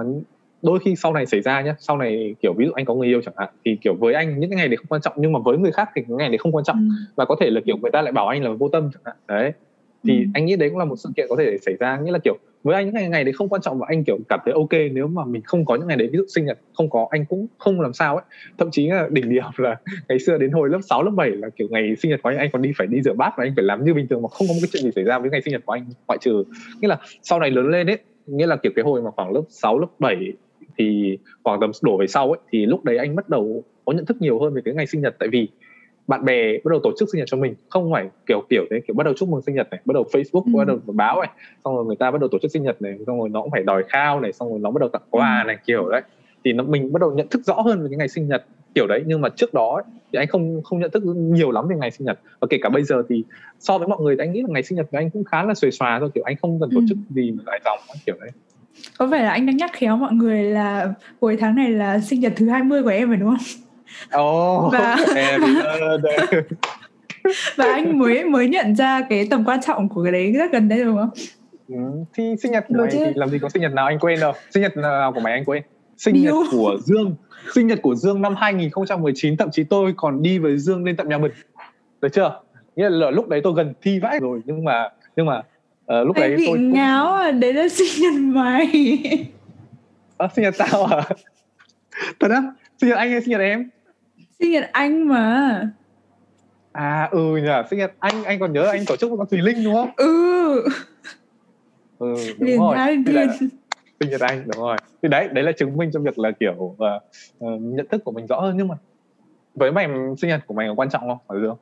đôi khi sau này xảy ra nhé sau này kiểu ví dụ anh có người yêu chẳng hạn thì kiểu với anh những cái ngày đấy không quan trọng nhưng mà với người khác thì cái ngày đấy không quan trọng ừ. và có thể là kiểu người ta lại bảo anh là vô tâm chẳng hạn đấy thì ừ. anh nghĩ đấy cũng là một sự kiện có thể xảy ra nghĩa là kiểu với anh những ngày ngày đấy không quan trọng và anh kiểu cảm thấy ok nếu mà mình không có những ngày đấy ví dụ sinh nhật không có anh cũng không làm sao ấy thậm chí là đỉnh điểm là [LAUGHS] ngày xưa đến hồi lớp 6, lớp 7 là kiểu ngày sinh nhật của anh anh còn đi phải đi rửa bát và anh phải làm như bình thường mà không có một cái chuyện gì xảy ra với ngày sinh nhật của anh ngoại trừ nghĩa là sau này lớn lên ấy nghĩa là kiểu cái hồi mà khoảng lớp 6, lớp 7 thì khoảng tầm đổ về sau ấy thì lúc đấy anh bắt đầu có nhận thức nhiều hơn về cái ngày sinh nhật tại vì bạn bè bắt đầu tổ chức sinh nhật cho mình không phải kiểu kiểu thế kiểu bắt đầu chúc mừng sinh nhật này bắt đầu facebook ừ. bắt đầu báo này xong rồi người ta bắt đầu tổ chức sinh nhật này xong rồi nó cũng phải đòi khao này xong rồi nó bắt đầu tặng quà ừ. này kiểu đấy thì nó mình bắt đầu nhận thức rõ hơn về cái ngày sinh nhật kiểu đấy nhưng mà trước đó ấy, thì anh không không nhận thức nhiều lắm về ngày sinh nhật và kể cả bây giờ thì so với mọi người thì anh nghĩ là ngày sinh nhật của anh cũng khá là xuề xòa thôi kiểu anh không cần tổ chức ừ. gì dài dòng kiểu đấy có vẻ là anh đang nhắc khéo mọi người là cuối tháng này là sinh nhật thứ 20 của em phải đúng không? Oh, [LAUGHS] và [LAUGHS] [LAUGHS] và anh mới mới nhận ra cái tầm quan trọng của cái đấy rất gần đây đúng không? Ừ, thì sinh nhật của mày chứ. thì làm gì có sinh nhật nào anh quên đâu sinh nhật nào của mày anh quên sinh Điều. nhật của Dương sinh nhật của Dương năm 2019 thậm chí tôi còn đi với Dương lên tận nhà mình được chưa nghĩa là lúc đấy tôi gần thi vãi rồi nhưng mà nhưng mà uh, lúc Mày đấy bị tôi ngáo à? Đấy là sinh nhật mày. À, sinh nhật tao à? Thật á? Sinh nhật anh hay sinh nhật em? Sinh nhật anh mà. À ừ nhỉ sinh nhật anh anh còn nhớ anh tổ chức một con thùy linh đúng không? Ừ. Ừ đúng Liền rồi. là, sinh nhật anh đúng rồi. Thì đấy đấy là chứng minh cho việc là kiểu uh, uh, nhận thức của mình rõ hơn. Nhưng mà với mày sinh nhật của mày có quan trọng không? Ở dương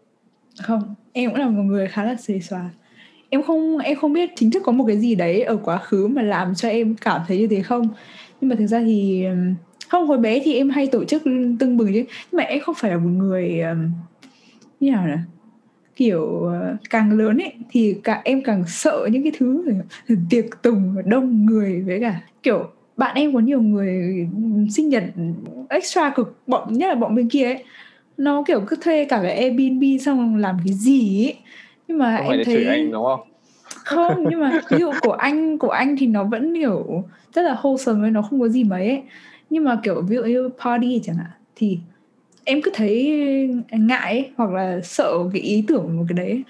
không? Em cũng là một người khá là xề xòa em không em không biết chính thức có một cái gì đấy ở quá khứ mà làm cho em cảm thấy như thế không. Nhưng mà thực ra thì không, hồi bé thì em hay tổ chức tưng bừng chứ. Nhưng mà em không phải là một người như nào nè kiểu ờ, càng lớn ấy, thì cả, em càng sợ những cái thứ tiệc tùng đông người với cả, kiểu, bạn em có nhiều người sinh nhật extra cực bọn nhất là bọn bên kia ấy. Nó kiểu cứ thuê cả cái Airbnb xong làm cái gì ấy nhưng mà không em thấy anh đúng không? Không nhưng mà ví dụ của anh của anh thì nó vẫn kiểu rất là wholesome ấy nó không có gì mấy ấy. Nhưng mà kiểu ví dụ như party chẳng hạn thì em cứ thấy ngại ấy, hoặc là sợ cái ý tưởng của một cái đấy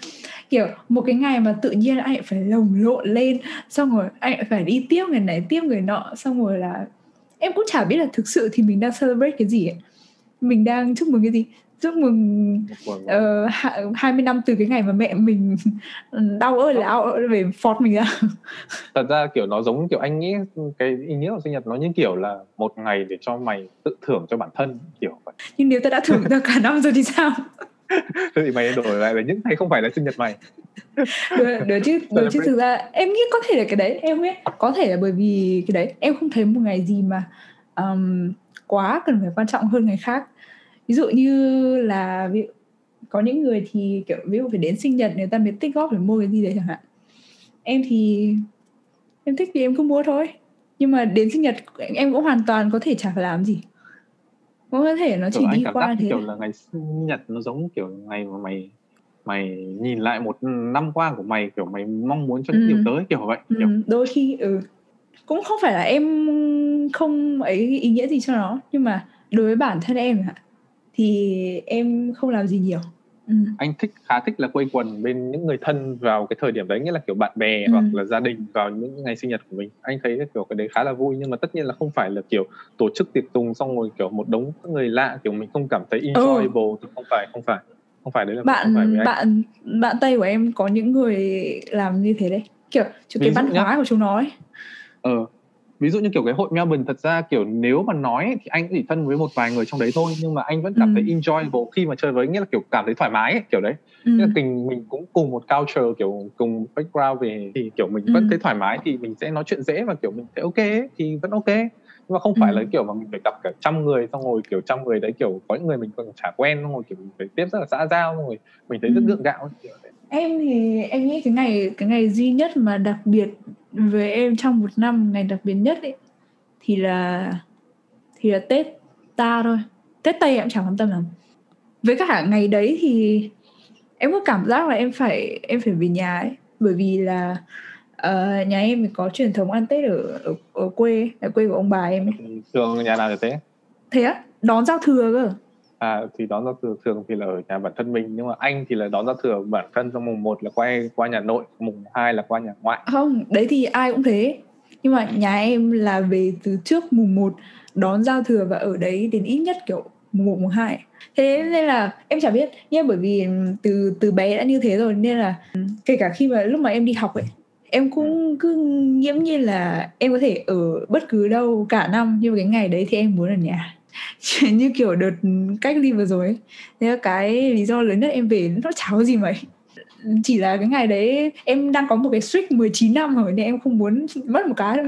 kiểu một cái ngày mà tự nhiên anh phải lồng lộn lên xong rồi anh phải đi tiếp người này tiếp người nọ xong rồi là em cũng chả biết là thực sự thì mình đang celebrate cái gì ấy. Mình đang chúc mừng cái gì chúc mừng uh, 20 năm từ cái ngày mà mẹ mình [LAUGHS] đau ơi là đau về phọt mình ra thật ra kiểu nó giống kiểu anh nghĩ cái ý nghĩa của sinh nhật nó như kiểu là một ngày để cho mày tự thưởng cho bản thân kiểu vậy. Nhưng nếu ta đã thưởng ra cả năm rồi thì sao? Thế [LAUGHS] thì mày đổi lại là những ngày không phải là sinh nhật mày. [LAUGHS] Được, được chứ được chứ thực ra em nghĩ có thể là cái đấy em biết có thể là bởi vì cái đấy em không thấy một ngày gì mà um, quá cần phải quan trọng hơn ngày khác ví dụ như là ví có những người thì kiểu ví dụ phải đến sinh nhật người ta mới tích góp để mua cái gì đấy chẳng hạn. Em thì em thích thì em cứ mua thôi. Nhưng mà đến sinh nhật em cũng hoàn toàn có thể chả phải làm gì. Cũng có thể nó chỉ kiểu đi qua thế kiểu là ngày sinh nhật nó giống kiểu ngày mà mày mày nhìn lại một năm qua của mày kiểu mày mong muốn cho ừ. điều tới kiểu vậy ừ. đôi khi ừ. Cũng không phải là em không ấy ý nghĩa gì cho nó nhưng mà đối với bản thân em thì em không làm gì nhiều ừ. anh thích khá thích là quây quần bên những người thân vào cái thời điểm đấy nghĩa là kiểu bạn bè ừ. hoặc là gia đình vào những ngày sinh nhật của mình anh thấy kiểu cái đấy khá là vui nhưng mà tất nhiên là không phải là kiểu tổ chức tiệc tùng xong rồi kiểu một đống người lạ kiểu mình không cảm thấy ừ. enjoyable ừ. thì không phải không phải không phải đấy là bạn phải bạn bạn tây của em có những người làm như thế đấy kiểu cái văn hóa của chúng nó ấy ờ ví dụ như kiểu cái hội Melbourne thật ra kiểu nếu mà nói thì anh chỉ thân với một vài người trong đấy thôi nhưng mà anh vẫn cảm ừ. thấy enjoyable khi mà chơi với nghĩa là kiểu cảm thấy thoải mái ấy, kiểu đấy ừ. nghĩa là tình mình cũng cùng một culture kiểu cùng background về thì kiểu mình ừ. vẫn thấy thoải mái thì mình sẽ nói chuyện dễ và kiểu mình thấy ok ấy, thì vẫn ok nhưng mà không phải ừ. là kiểu mà mình phải gặp cả trăm người xong rồi kiểu trăm người đấy kiểu có những người mình còn chả quen xong rồi kiểu mình phải tiếp rất là xã giao xong rồi mình thấy ừ. rất gượng gạo kiểu đấy. Em thì em nghĩ cái ngày cái ngày duy nhất mà đặc biệt với em trong một năm ngày đặc biệt nhất ấy thì là thì là Tết ta thôi. Tết Tây em chẳng quan tâm lắm. Với cả ngày đấy thì em có cảm giác là em phải em phải về nhà ấy. Bởi vì là uh, nhà em có truyền thống ăn Tết ở ở, ở quê ở quê của ông bà em ấy. thường nhà nào là Tết thế á? Đón giao thừa cơ à thì đón giao thừa thường thì là ở nhà bản thân mình nhưng mà anh thì là đón giao thừa bản thân trong mùng 1 là quay qua nhà nội mùng 2 là qua nhà ngoại. Không đấy thì ai cũng thế. Nhưng mà nhà em là về từ trước mùng 1 đón giao thừa và ở đấy đến ít nhất kiểu mùng 1 mùng 2 thế nên là em chả biết nhé bởi vì từ từ bé đã như thế rồi nên là kể cả khi mà lúc mà em đi học ấy em cũng cứ nghiễm nhiên là em có thể ở bất cứ đâu cả năm nhưng mà cái ngày đấy thì em muốn ở nhà như kiểu đợt cách ly vừa rồi ấy. Thế là cái lý do lớn nhất em về nó có gì mấy. Chỉ là cái ngày đấy em đang có một cái streak 19 năm rồi nên em không muốn mất một cái đâu.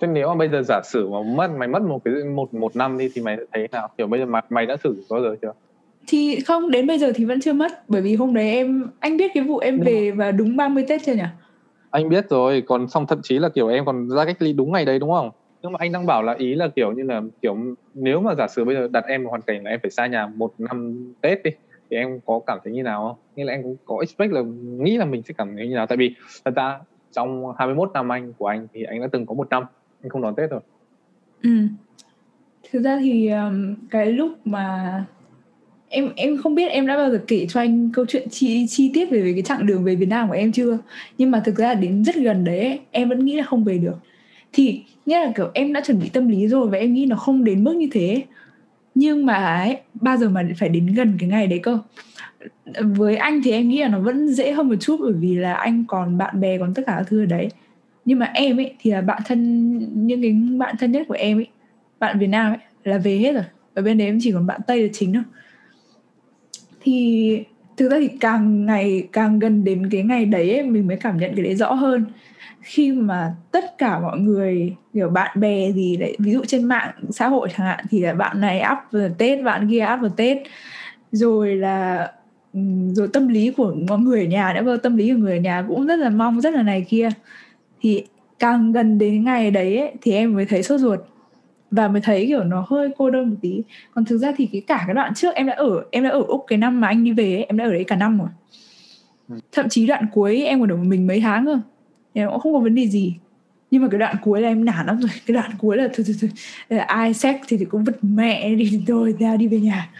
Thế nếu mà bây giờ giả sử mà mất mày mất một cái một một năm đi thì mày thấy nào? Kiểu bây giờ mày, mày đã thử bao giờ chưa? Thì không đến bây giờ thì vẫn chưa mất. Bởi vì hôm đấy em anh biết cái vụ em về và đúng 30 Tết chưa nhỉ? Anh biết rồi còn xong thậm chí là kiểu em còn ra cách ly đúng ngày đấy đúng không nhưng mà anh đang bảo là ý là kiểu như là kiểu nếu mà giả sử bây giờ đặt em vào hoàn cảnh là em phải xa nhà một năm tết đi thì em có cảm thấy như nào không? Nghĩa là em cũng có expect là nghĩ là mình sẽ cảm thấy như nào tại vì thật ra trong 21 năm anh của anh thì anh đã từng có một năm anh không đón Tết rồi. Ừ. Thực ra thì um, cái lúc mà em em không biết em đã bao giờ kể cho anh câu chuyện chi chi tiết về, về cái chặng đường về Việt Nam của em chưa nhưng mà thực ra đến rất gần đấy em vẫn nghĩ là không về được thì nghĩa là kiểu em đã chuẩn bị tâm lý rồi và em nghĩ nó không đến mức như thế. Nhưng mà ấy bao giờ mà phải đến gần cái ngày đấy cơ. Với anh thì em nghĩ là nó vẫn dễ hơn một chút bởi vì là anh còn bạn bè còn tất cả các thứ ở đấy. Nhưng mà em ấy thì là bạn thân những cái bạn thân nhất của em ấy bạn Việt Nam ấy là về hết rồi. Ở bên đấy em chỉ còn bạn Tây là chính thôi. Thì thực ra thì càng ngày càng gần đến cái ngày đấy ấy, mình mới cảm nhận cái đấy rõ hơn khi mà tất cả mọi người kiểu bạn bè gì đấy ví dụ trên mạng xã hội chẳng hạn thì là bạn này up vào tết bạn kia up vào tết rồi là rồi tâm lý của mọi người ở nhà nữa tâm lý của người ở nhà cũng rất là mong rất là này kia. Thì càng gần đến ngày đấy ấy, thì em mới thấy sốt ruột. Và mới thấy kiểu nó hơi cô đơn một tí. Còn thực ra thì cái cả cái đoạn trước em đã ở em đã ở úc cái năm mà anh đi về ấy, em đã ở đấy cả năm rồi. Ừ. thậm chí đoạn cuối em còn ở một mình mấy tháng cơ em cũng không có vấn đề gì. Nhưng mà cái đoạn cuối là em nản lắm rồi. [LAUGHS] Cái đoạn cuối là thôi thôi thôi. Ai sex thì, thì cũng vứt mẹ đi [LAUGHS] thôi ra đi về nhà.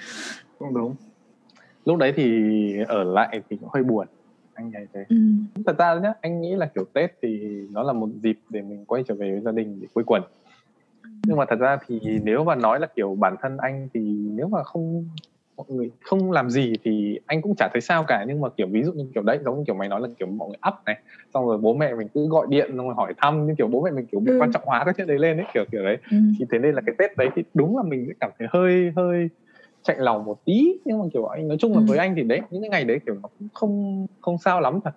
Cũng đúng. Lúc đấy thì ở lại thì cũng hơi buồn. Anh thấy thế. Ừ. thật ra nhá anh nghĩ là kiểu tết thì nó là một dịp để mình quay trở về với gia đình để quây quần. Nhưng mà thật ra thì nếu mà nói là kiểu bản thân anh thì nếu mà không mọi người không làm gì thì anh cũng chả thấy sao cả nhưng mà kiểu ví dụ như kiểu đấy giống như kiểu mày nói là kiểu mọi người up này xong rồi bố mẹ mình cứ gọi điện xong rồi hỏi thăm như kiểu bố mẹ mình kiểu bị ừ. quan trọng hóa cái chuyện đấy lên ấy kiểu kiểu đấy ừ. thì thế nên là cái tết đấy thì đúng là mình sẽ cảm thấy hơi hơi chạy lòng một tí nhưng mà kiểu anh nói chung là ừ. với anh thì đấy những cái ngày đấy kiểu nó cũng không không sao lắm thật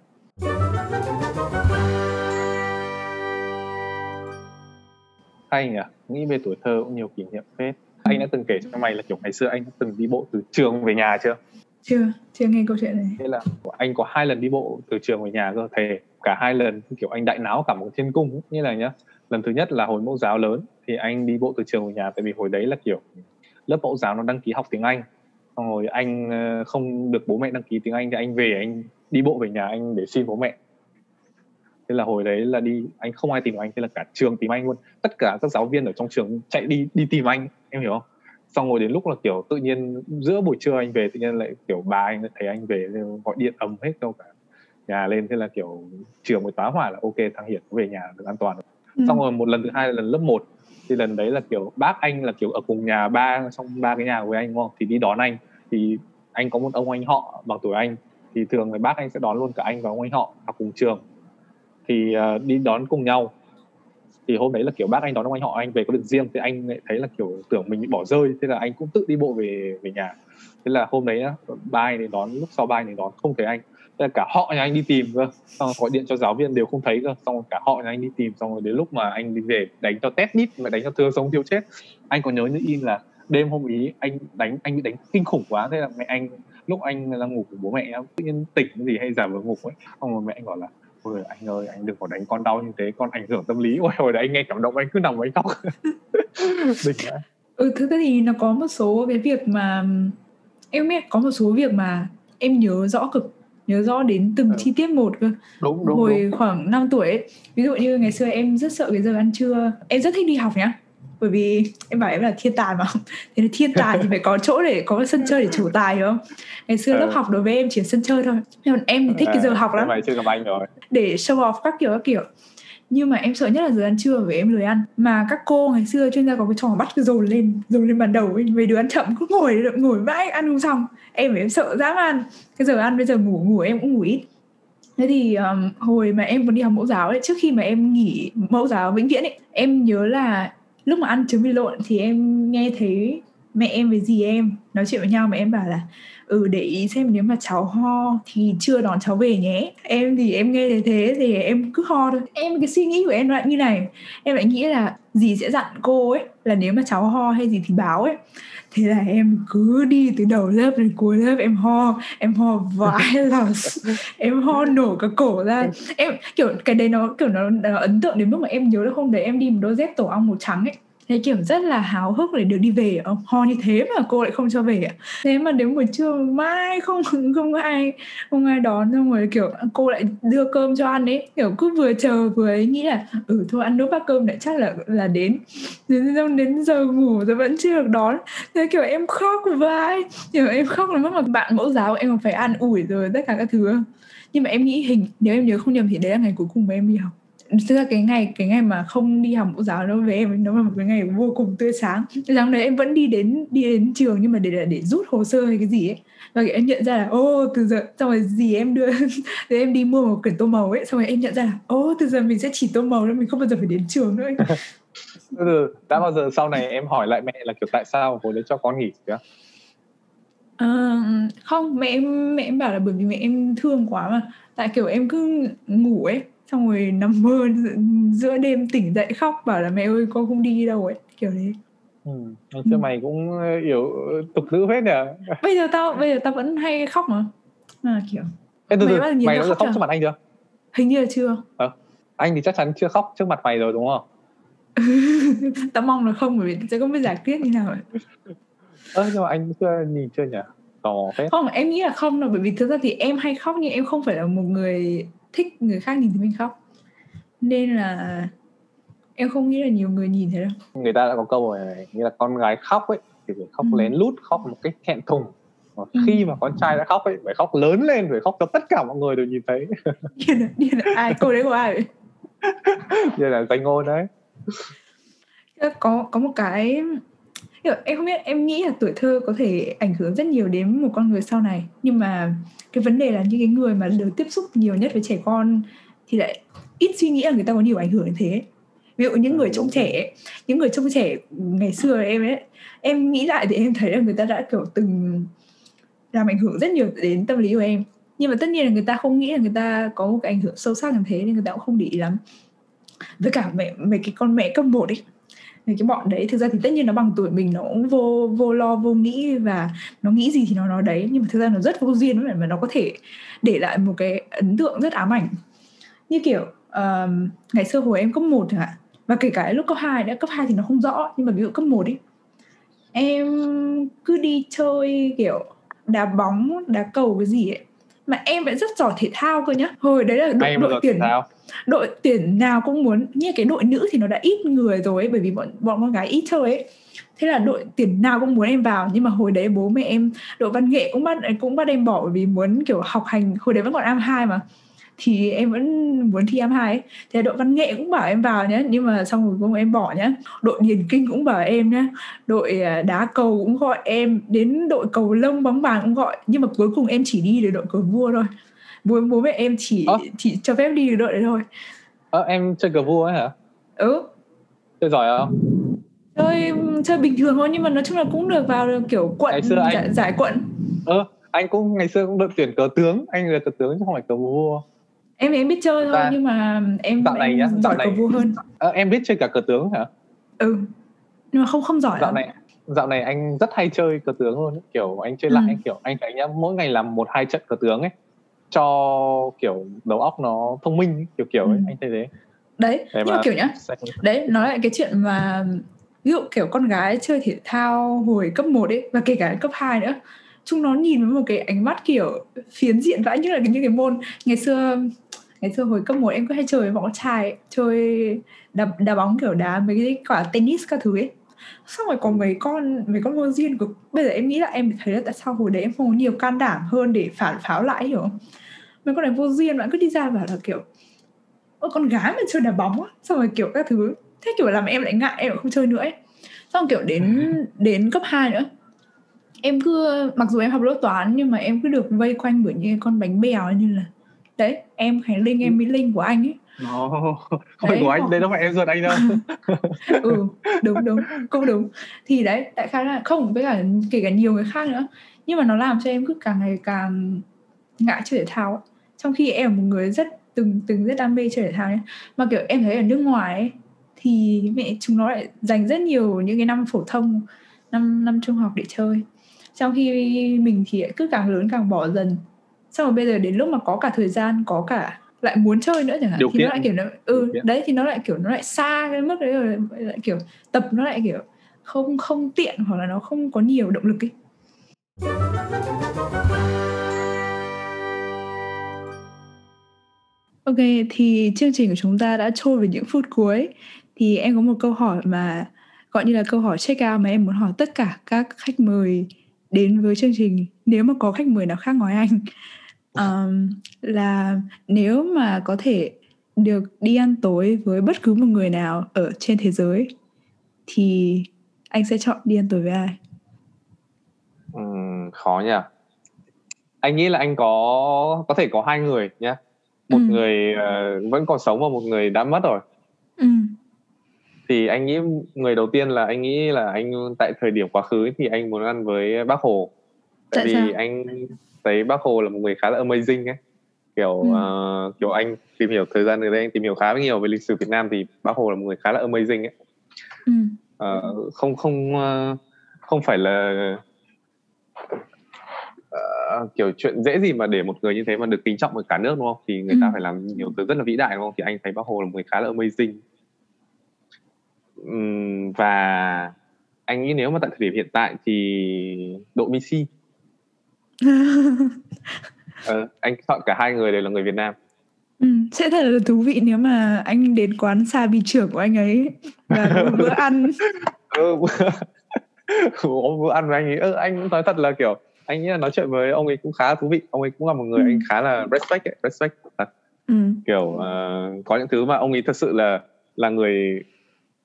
hay nhỉ nghĩ về tuổi thơ cũng nhiều kỷ niệm phết anh đã từng kể cho mày là kiểu ngày xưa anh đã từng đi bộ từ trường về nhà chưa? Chưa chưa nghe câu chuyện này. Thế là anh có hai lần đi bộ từ trường về nhà cơ thề cả hai lần kiểu anh đại náo cả một thiên cung như là nhá lần thứ nhất là hồi mẫu giáo lớn thì anh đi bộ từ trường về nhà tại vì hồi đấy là kiểu lớp mẫu giáo nó đăng ký học tiếng anh. Xong rồi anh ờ, không được bố mẹ đăng ký tiếng anh thì anh về anh đi bộ về nhà anh để xin bố mẹ thế là hồi đấy là đi anh không ai tìm anh thế là cả trường tìm anh luôn. Tất cả các giáo viên ở trong trường chạy đi đi tìm anh em hiểu không? Xong rồi đến lúc là kiểu tự nhiên giữa buổi trưa anh về tự nhiên lại kiểu bà anh thấy anh về gọi điện ầm hết đâu cả nhà lên. Thế là kiểu chiều mới tá hỏa là ok thằng hiển về nhà được an toàn. Ừ. xong rồi một lần thứ hai là lần lớp 1 thì lần đấy là kiểu bác anh là kiểu ở cùng nhà ba trong ba cái nhà với anh đúng không? Thì đi đón anh. Thì anh có một ông anh họ bằng tuổi anh thì thường là bác anh sẽ đón luôn cả anh và ông anh họ học cùng trường thì uh, đi đón cùng nhau. Thì hôm đấy là kiểu bác anh đón ông anh họ anh về có việc riêng thì anh lại thấy là kiểu tưởng mình bị bỏ rơi thế là anh cũng tự đi bộ về về nhà. Thế là hôm đấy ba anh đến đón lúc sau ba anh đến đón không thấy anh. Thế là cả họ nhà anh đi tìm cơ xong rồi gọi điện cho giáo viên đều không thấy cơ xong cả họ nhà anh đi tìm xong rồi đến lúc mà anh đi về đánh cho test nít mà đánh cho thương sống thiếu chết. Anh còn nhớ như in là đêm hôm ý anh đánh anh bị đánh kinh khủng quá thế là mẹ anh lúc anh đang ngủ cùng bố mẹ tự nhiên tỉnh cái gì hay giả vờ ngủ ấy xong rồi mẹ anh bảo là ôi anh ơi anh đừng có đánh con đau như thế con ảnh hưởng tâm lý ôi hồi đấy anh nghe cảm động anh cứ nằm anh khóc [LAUGHS] đỉnh ừ thực ra thì nó có một số cái việc mà em biết có một số việc mà em nhớ rõ cực nhớ rõ đến từng ừ. chi tiết một cơ đúng, đúng, hồi đúng. khoảng 5 tuổi ấy. ví dụ như ngày xưa em rất sợ cái giờ ăn trưa em rất thích đi học nhá bởi vì em bảo em là thiên tài mà. [LAUGHS] Thế là thiên tài thì phải có chỗ để có sân chơi để chủ [LAUGHS] tài đúng không? Ngày xưa ừ. lớp học đối với em chỉ sân chơi thôi. Nhưng em thì thích à, cái giờ học lắm. chưa anh rồi. Để show off các kiểu các kiểu. Nhưng mà em sợ nhất là giờ ăn trưa vì em lười ăn. Mà các cô ngày xưa chuyên gia có cái trò bắt cái dồn lên dồn lên bàn đầu ấy về đứa ăn chậm cứ ngồi ngồi mãi ăn không xong. Em phải em sợ dám ăn cái giờ ăn bây giờ ngủ ngủ em cũng ngủ ít. Thế thì um, hồi mà em còn đi học mẫu giáo ấy trước khi mà em nghỉ mẫu giáo vĩnh viễn ấy em nhớ là lúc mà ăn trứng vịt lộn thì em nghe thấy mẹ em với dì em nói chuyện với nhau mà em bảo là ừ để ý xem nếu mà cháu ho thì chưa đón cháu về nhé. Em thì em nghe thấy thế thì em cứ ho thôi. Em cái suy nghĩ của em lại như này. Em lại nghĩ là dì sẽ dặn cô ấy là nếu mà cháu ho hay gì thì báo ấy. Thế là em cứ đi từ đầu lớp đến cuối lớp em ho em ho vãi [LAUGHS] là em ho nổ cả cổ ra. Em kiểu cái đấy nó kiểu nó, nó ấn tượng đến mức mà em nhớ là hôm đấy em đi một đôi dép tổ ong màu trắng ấy thế kiểu rất là háo hức để được đi về ông ho như thế mà cô lại không cho về ạ. Thế mà đến buổi trưa mai không không có ai, không ai đón, xong rồi kiểu cô lại đưa cơm cho ăn ấy. Kiểu cứ vừa chờ vừa ấy nghĩ là ừ thôi ăn nốt bát cơm lại chắc là là đến. Đến, xong đến giờ ngủ rồi vẫn chưa được đón. Thế kiểu em khóc vai. Kiểu em khóc là mất mà bạn mẫu giáo, em còn phải ăn ủi rồi tất cả các thứ. Nhưng mà em nghĩ hình, nếu em nhớ không nhầm thì đấy là ngày cuối cùng mà em đi học thực ra cái ngày cái ngày mà không đi học mẫu giáo đâu với em nó là một cái ngày vô cùng tươi sáng. Sáng đấy em vẫn đi đến đi đến trường nhưng mà để để rút hồ sơ hay cái gì ấy. Và em nhận ra là ô từ giờ xong rồi gì em đưa [LAUGHS] thì em đi mua một quyển tô màu ấy xong rồi em nhận ra là ô từ giờ mình sẽ chỉ tô màu nữa mình không bao giờ phải đến trường nữa [LAUGHS] đã bao giờ sau này em hỏi lại mẹ là kiểu tại sao hồi đấy cho con nghỉ chưa? À, không mẹ em mẹ em bảo là bởi vì mẹ em thương quá mà. Tại kiểu em cứ ngủ ấy xong rồi nằm mơ [LAUGHS] giữa đêm tỉnh dậy khóc bảo là mẹ ơi con không đi đâu ấy kiểu đấy ừ. Hồi xưa ừ. mày cũng hiểu tục nữ hết nhỉ? [LAUGHS] Bây giờ tao bây giờ tao vẫn hay khóc mà. À, kiểu. Ê, từ từ, mày, mày đã khóc, khóc trước mặt anh chưa? Hình như là chưa. À, anh thì chắc chắn chưa khóc trước mặt mày rồi đúng không? [LAUGHS] Tao mong là không bởi vì sẽ không biết giải quyết như nào ơ nhưng mà anh chưa nhìn chưa nhỉ? Tò phết. Không em nghĩ là không đâu bởi vì thực ra thì em hay khóc nhưng em không phải là một người thích người khác nhìn thấy mình khóc. Nên là em không nghĩ là nhiều người nhìn thấy đâu. Người ta đã có câu này như là con gái khóc ấy thì phải khóc ừ. lén lút khóc một cách thẹn thùng. Và ừ. khi mà con trai đã khóc ấy phải khóc lớn lên phải khóc cho tất cả mọi người đều nhìn thấy. [LAUGHS] Điên là, điên là ai câu đấy của ai vậy? Như là danh ngôn đấy. Có có một cái em không biết em nghĩ là tuổi thơ có thể ảnh hưởng rất nhiều đến một con người sau này. Nhưng mà cái vấn đề là những cái người mà được tiếp xúc nhiều nhất với trẻ con thì lại ít suy nghĩ là người ta có nhiều ảnh hưởng như thế. Ví dụ những người trông trẻ những người trông trẻ ngày xưa em ấy em nghĩ lại thì em thấy là người ta đã kiểu từng làm ảnh hưởng rất nhiều đến tâm lý của em. Nhưng mà tất nhiên là người ta không nghĩ là người ta có một cái ảnh hưởng sâu sắc như thế nên người ta cũng không để ý lắm. Với cả mẹ mấy cái con mẹ cấp một ấy thì cái bọn đấy thực ra thì tất nhiên nó bằng tuổi mình nó cũng vô vô lo vô nghĩ và nó nghĩ gì thì nó nói đấy. Nhưng mà thực ra nó rất vô duyên mà nó có thể để lại một cái ấn tượng rất ám ảnh. Như kiểu um, ngày xưa hồi em cấp 1 chẳng hạn và kể cả lúc cấp 2 nữa cấp 2 thì nó không rõ nhưng mà ví dụ cấp 1 đi em cứ đi chơi kiểu đá bóng đá cầu cái gì ấy mà em lại rất giỏi thể thao cơ nhá. Hồi đấy là đội, đội tuyển đội tuyển nào cũng muốn như cái đội nữ thì nó đã ít người rồi ấy, bởi vì bọn bọn con gái ít thôi ấy. Thế là đội tuyển nào cũng muốn em vào nhưng mà hồi đấy bố mẹ em đội văn nghệ cũng bắt cũng bắt em bỏ bởi vì muốn kiểu học hành. Hồi đấy vẫn còn am hai mà thì em vẫn muốn thi am hai thế đội văn nghệ cũng bảo em vào nhé nhưng mà xong rồi cũng em bỏ nhé đội điền kinh cũng bảo em nhé đội à, đá cầu cũng gọi em đến đội cầu lông bóng bàn cũng gọi. Nhưng mà cuối cùng em chỉ đi được đội cờ vua thôi bố bố mẹ em chỉ Ơ? chỉ cho phép đi được đội đấy thôi. Ờ, em chơi cờ vua ấy hả? Ừ. Chơi giỏi không chơi chơi bình thường thôi nhưng mà nói chung là cũng được vào được kiểu quận Ngày xưa anh- giải, giải quận. Ờ anh cũng ngày xưa cũng đội tuyển cờ tướng. Anh là cờ tướng chứ không phải cờ vua. Em em biết chơi thôi Dạ. nhưng mà em Dạo này em nhá, giỏi dạo cờ này- vua hơn. Ờ, em biết chơi cả cờ tướng hả? Ừ. Nhưng mà không không giỏi dạo lắm. này dạo này anh rất hay chơi cờ tướng luôn kiểu anh chơi Ừ. lại kiểu anh thấy nhá mỗi ngày làm một hai trận cờ tướng ấy cho kiểu đầu óc nó thông minh kiểu kiểu ấy Ừ. anh thấy thế. Đấy Thế nhưng mà mà- kiểu nhá đấy nói lại cái chuyện mà ví dụ kiểu con gái chơi thể thao hồi cấp 1 ấy và kể cả cấp 2 nữa chúng nó nhìn với một cái ánh mắt kiểu phiến diện vãi như là những cái môn. Ngày xưa ngày xưa hồi cấp 1 em cứ hay chơi với bọn con trai ấy, chơi đá, đá bóng kiểu đá mấy cái quả tennis các thứ ấy xong rồi có mấy con mấy con vô duyên của bây giờ em nghĩ là em thấy là tại sao hồi đấy em không có nhiều can đảm hơn để phản pháo lại hiểu không? Mấy con này vô duyên bạn cứ đi ra bảo là kiểu Ôi con gái mà chơi đá bóng á. Xong rồi kiểu các thứ. Thế kiểu làm em lại ngại em không chơi nữa ấy. Xong kiểu đến đến cấp 2 nữa em cứ mặc dù em học lớp toán nhưng mà em cứ được vây quanh bởi những con bánh bèo như là đấy em Khánh Linh em Mỹ Linh của anh ấy Nó không phải Đấy. của anh, đây đâu phải em ruột anh đâu. [LAUGHS] ừ đúng đúng cũng đúng thì đấy đại khái là không với cả kể cả nhiều người khác nữa nhưng mà nó làm cho em cứ càng ngày càng ngại chơi thể thao ấy. trong khi em là một người rất từng từng rất đam mê chơi thể thao nhé mà kiểu em thấy ở nước ngoài ấy, thì mẹ chúng nó lại dành rất nhiều những cái năm phổ thông năm năm trung học để chơi trong khi mình thì cứ càng lớn càng bỏ dần xong rồi bây giờ đến lúc mà có cả thời gian có cả lại muốn chơi nữa chẳng hạn Điều thì nó kiện. lại kiểu nó ừ đấy thì nó lại kiểu nó lại xa cái mức đấy rồi lại kiểu tập nó lại kiểu không không tiện hoặc là nó không có nhiều động lực ấy. Ok, thì chương trình của chúng ta đã trôi về những phút cuối. Thì em có một câu hỏi mà gọi như là câu hỏi check out mà em muốn hỏi tất cả các khách mời đến với chương trình. Nếu mà có khách mời nào khác ngoài anh Ờm, Là nếu mà có thể được đi ăn tối với bất cứ một người nào ở trên thế giới Thì anh sẽ chọn đi ăn tối với ai? Ừm, khó nhỉ. Anh nghĩ là anh có có thể có hai người nhé. Một Ừ. người ờ, vẫn còn sống và một người đã mất rồi. Ừ, Thì anh nghĩ người đầu tiên là anh nghĩ là anh tại thời điểm quá khứ thì anh muốn ăn với Bác Hồ. Tại Tại vì sao? anh thấy Bác Hồ là một người khá là amazing ấy. Kiểu Ừ. ờ, kiểu anh tìm hiểu thời gian gần đây anh tìm hiểu khá nhiều về lịch sử Việt Nam thì Bác Hồ là một người khá là amazing ấy. ừ, Ờ, không không ờ, không phải là ờ, kiểu chuyện dễ gì mà để một người như thế mà được kính trọng ở cả nước đúng không thì người ta Ừ. phải làm nhiều thứ rất là vĩ đại đúng không thì anh thấy bác hồ là một người khá là amazing Ừm, và anh nghĩ nếu mà tại thời điểm hiện tại thì độ Messi Ờ, anh chọn cả hai người đều là người Việt Nam ừ. Sẽ thật là thú vị nếu mà anh đến quán xa bì trưởng của anh ấy và bữa ăn ừ, [LAUGHS] bữa ăn với anh ấy ừ, anh cũng nói thật là kiểu anh nghĩ là nói chuyện với ông ấy cũng khá là thú vị ông ấy cũng là một người Ừ. anh khá là respect ấy, respect thật ừ. kiểu ờ, có những thứ mà ông ấy thật sự là là người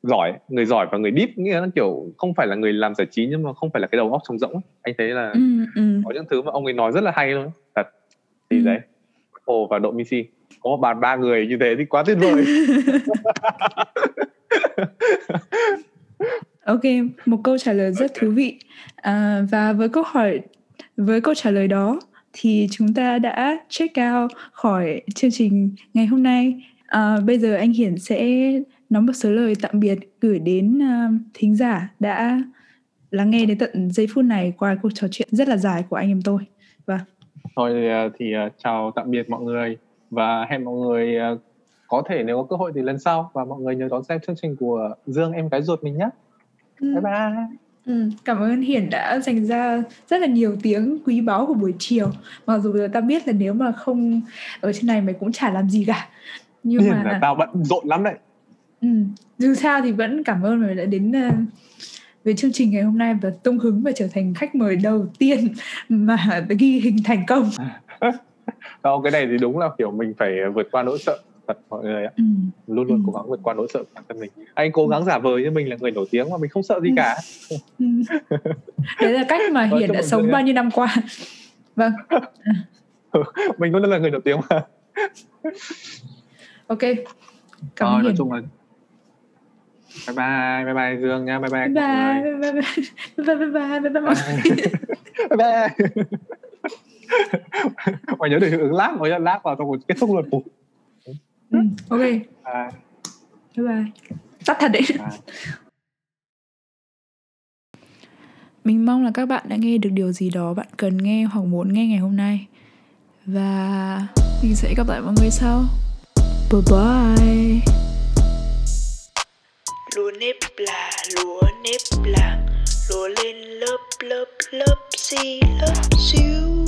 giỏi người giỏi và người deep nghĩa là kiểu không phải là người làm giải trí nhưng mà không phải là cái đầu óc trống rỗng ấy. anh thấy là Ừ, ừ. Có những thứ mà ông ấy nói rất là hay luôn thật thì Ừ. đấy Hồ và Độ Messi có một bàn ba người như thế thì quá tuyệt vời [LAUGHS] [LAUGHS] Ok, một câu trả lời rất thú vị. À, và với câu hỏi, với câu trả lời đó thì chúng ta đã check out khỏi chương trình ngày hôm nay. À, bây giờ anh Hiển sẽ nói một số lời tạm biệt gửi đến à, thính giả đã lắng nghe đến tận giây phút này qua cuộc trò chuyện rất là dài của anh em tôi. Và thôi thì, thì ờ, chào tạm biệt mọi người và hẹn mọi người ờ, có thể nếu có cơ hội thì lần sau và mọi người nhớ đón xem chương trình của Dương em gái ruột mình nhé bye bye. Ừ, cảm ơn Hiển đã dành ra rất là nhiều tiếng quý báu của buổi chiều. Mặc dù ta biết là nếu mà không ở trên này mày cũng chả làm gì cả. Nhưng Điên mà là tao bận rộn lắm đấy. Ừ, dù sao thì vẫn cảm ơn mày đã đến uh, với chương trình ngày hôm nay và tung hứng và trở thành khách mời đầu tiên mà ghi hình thành công. Đâu, [LAUGHS] cái này thì đúng là kiểu mình phải vượt qua nỗi sợ thật mọi người ạ. Ừ. luôn luôn Ừ. cố gắng vượt qua nỗi sợ của bản thân mình. Anh cố gắng giả vờ như mình là người nổi tiếng mà mình không sợ gì Ừ. cả. Ừ. đấy là cách mà hiển chúc đã sống bao nhiêu năm qua. Vâng. [LAUGHS] Mình luôn là người nổi tiếng mà. Ok. Cảm Thôi, ơn nói chung là bye bye bye bye dương nha bye bye bye mọi bye người. bye bye bye bye bye bye bye mọi nhớ để hiệu ứng lát mày nhớ lát vào xong rồi kết thúc luôn ừ, ok bye. bye bye tắt thật đấy Bye. Mình mong là các bạn đã nghe được điều gì đó bạn cần nghe hoặc muốn nghe ngày hôm nay. Và mình sẽ gặp lại mọi người sau. Bye bye. Lúa nếp là lúa nếp là. Lúa lên lớp lớp lớp xi lớp xíu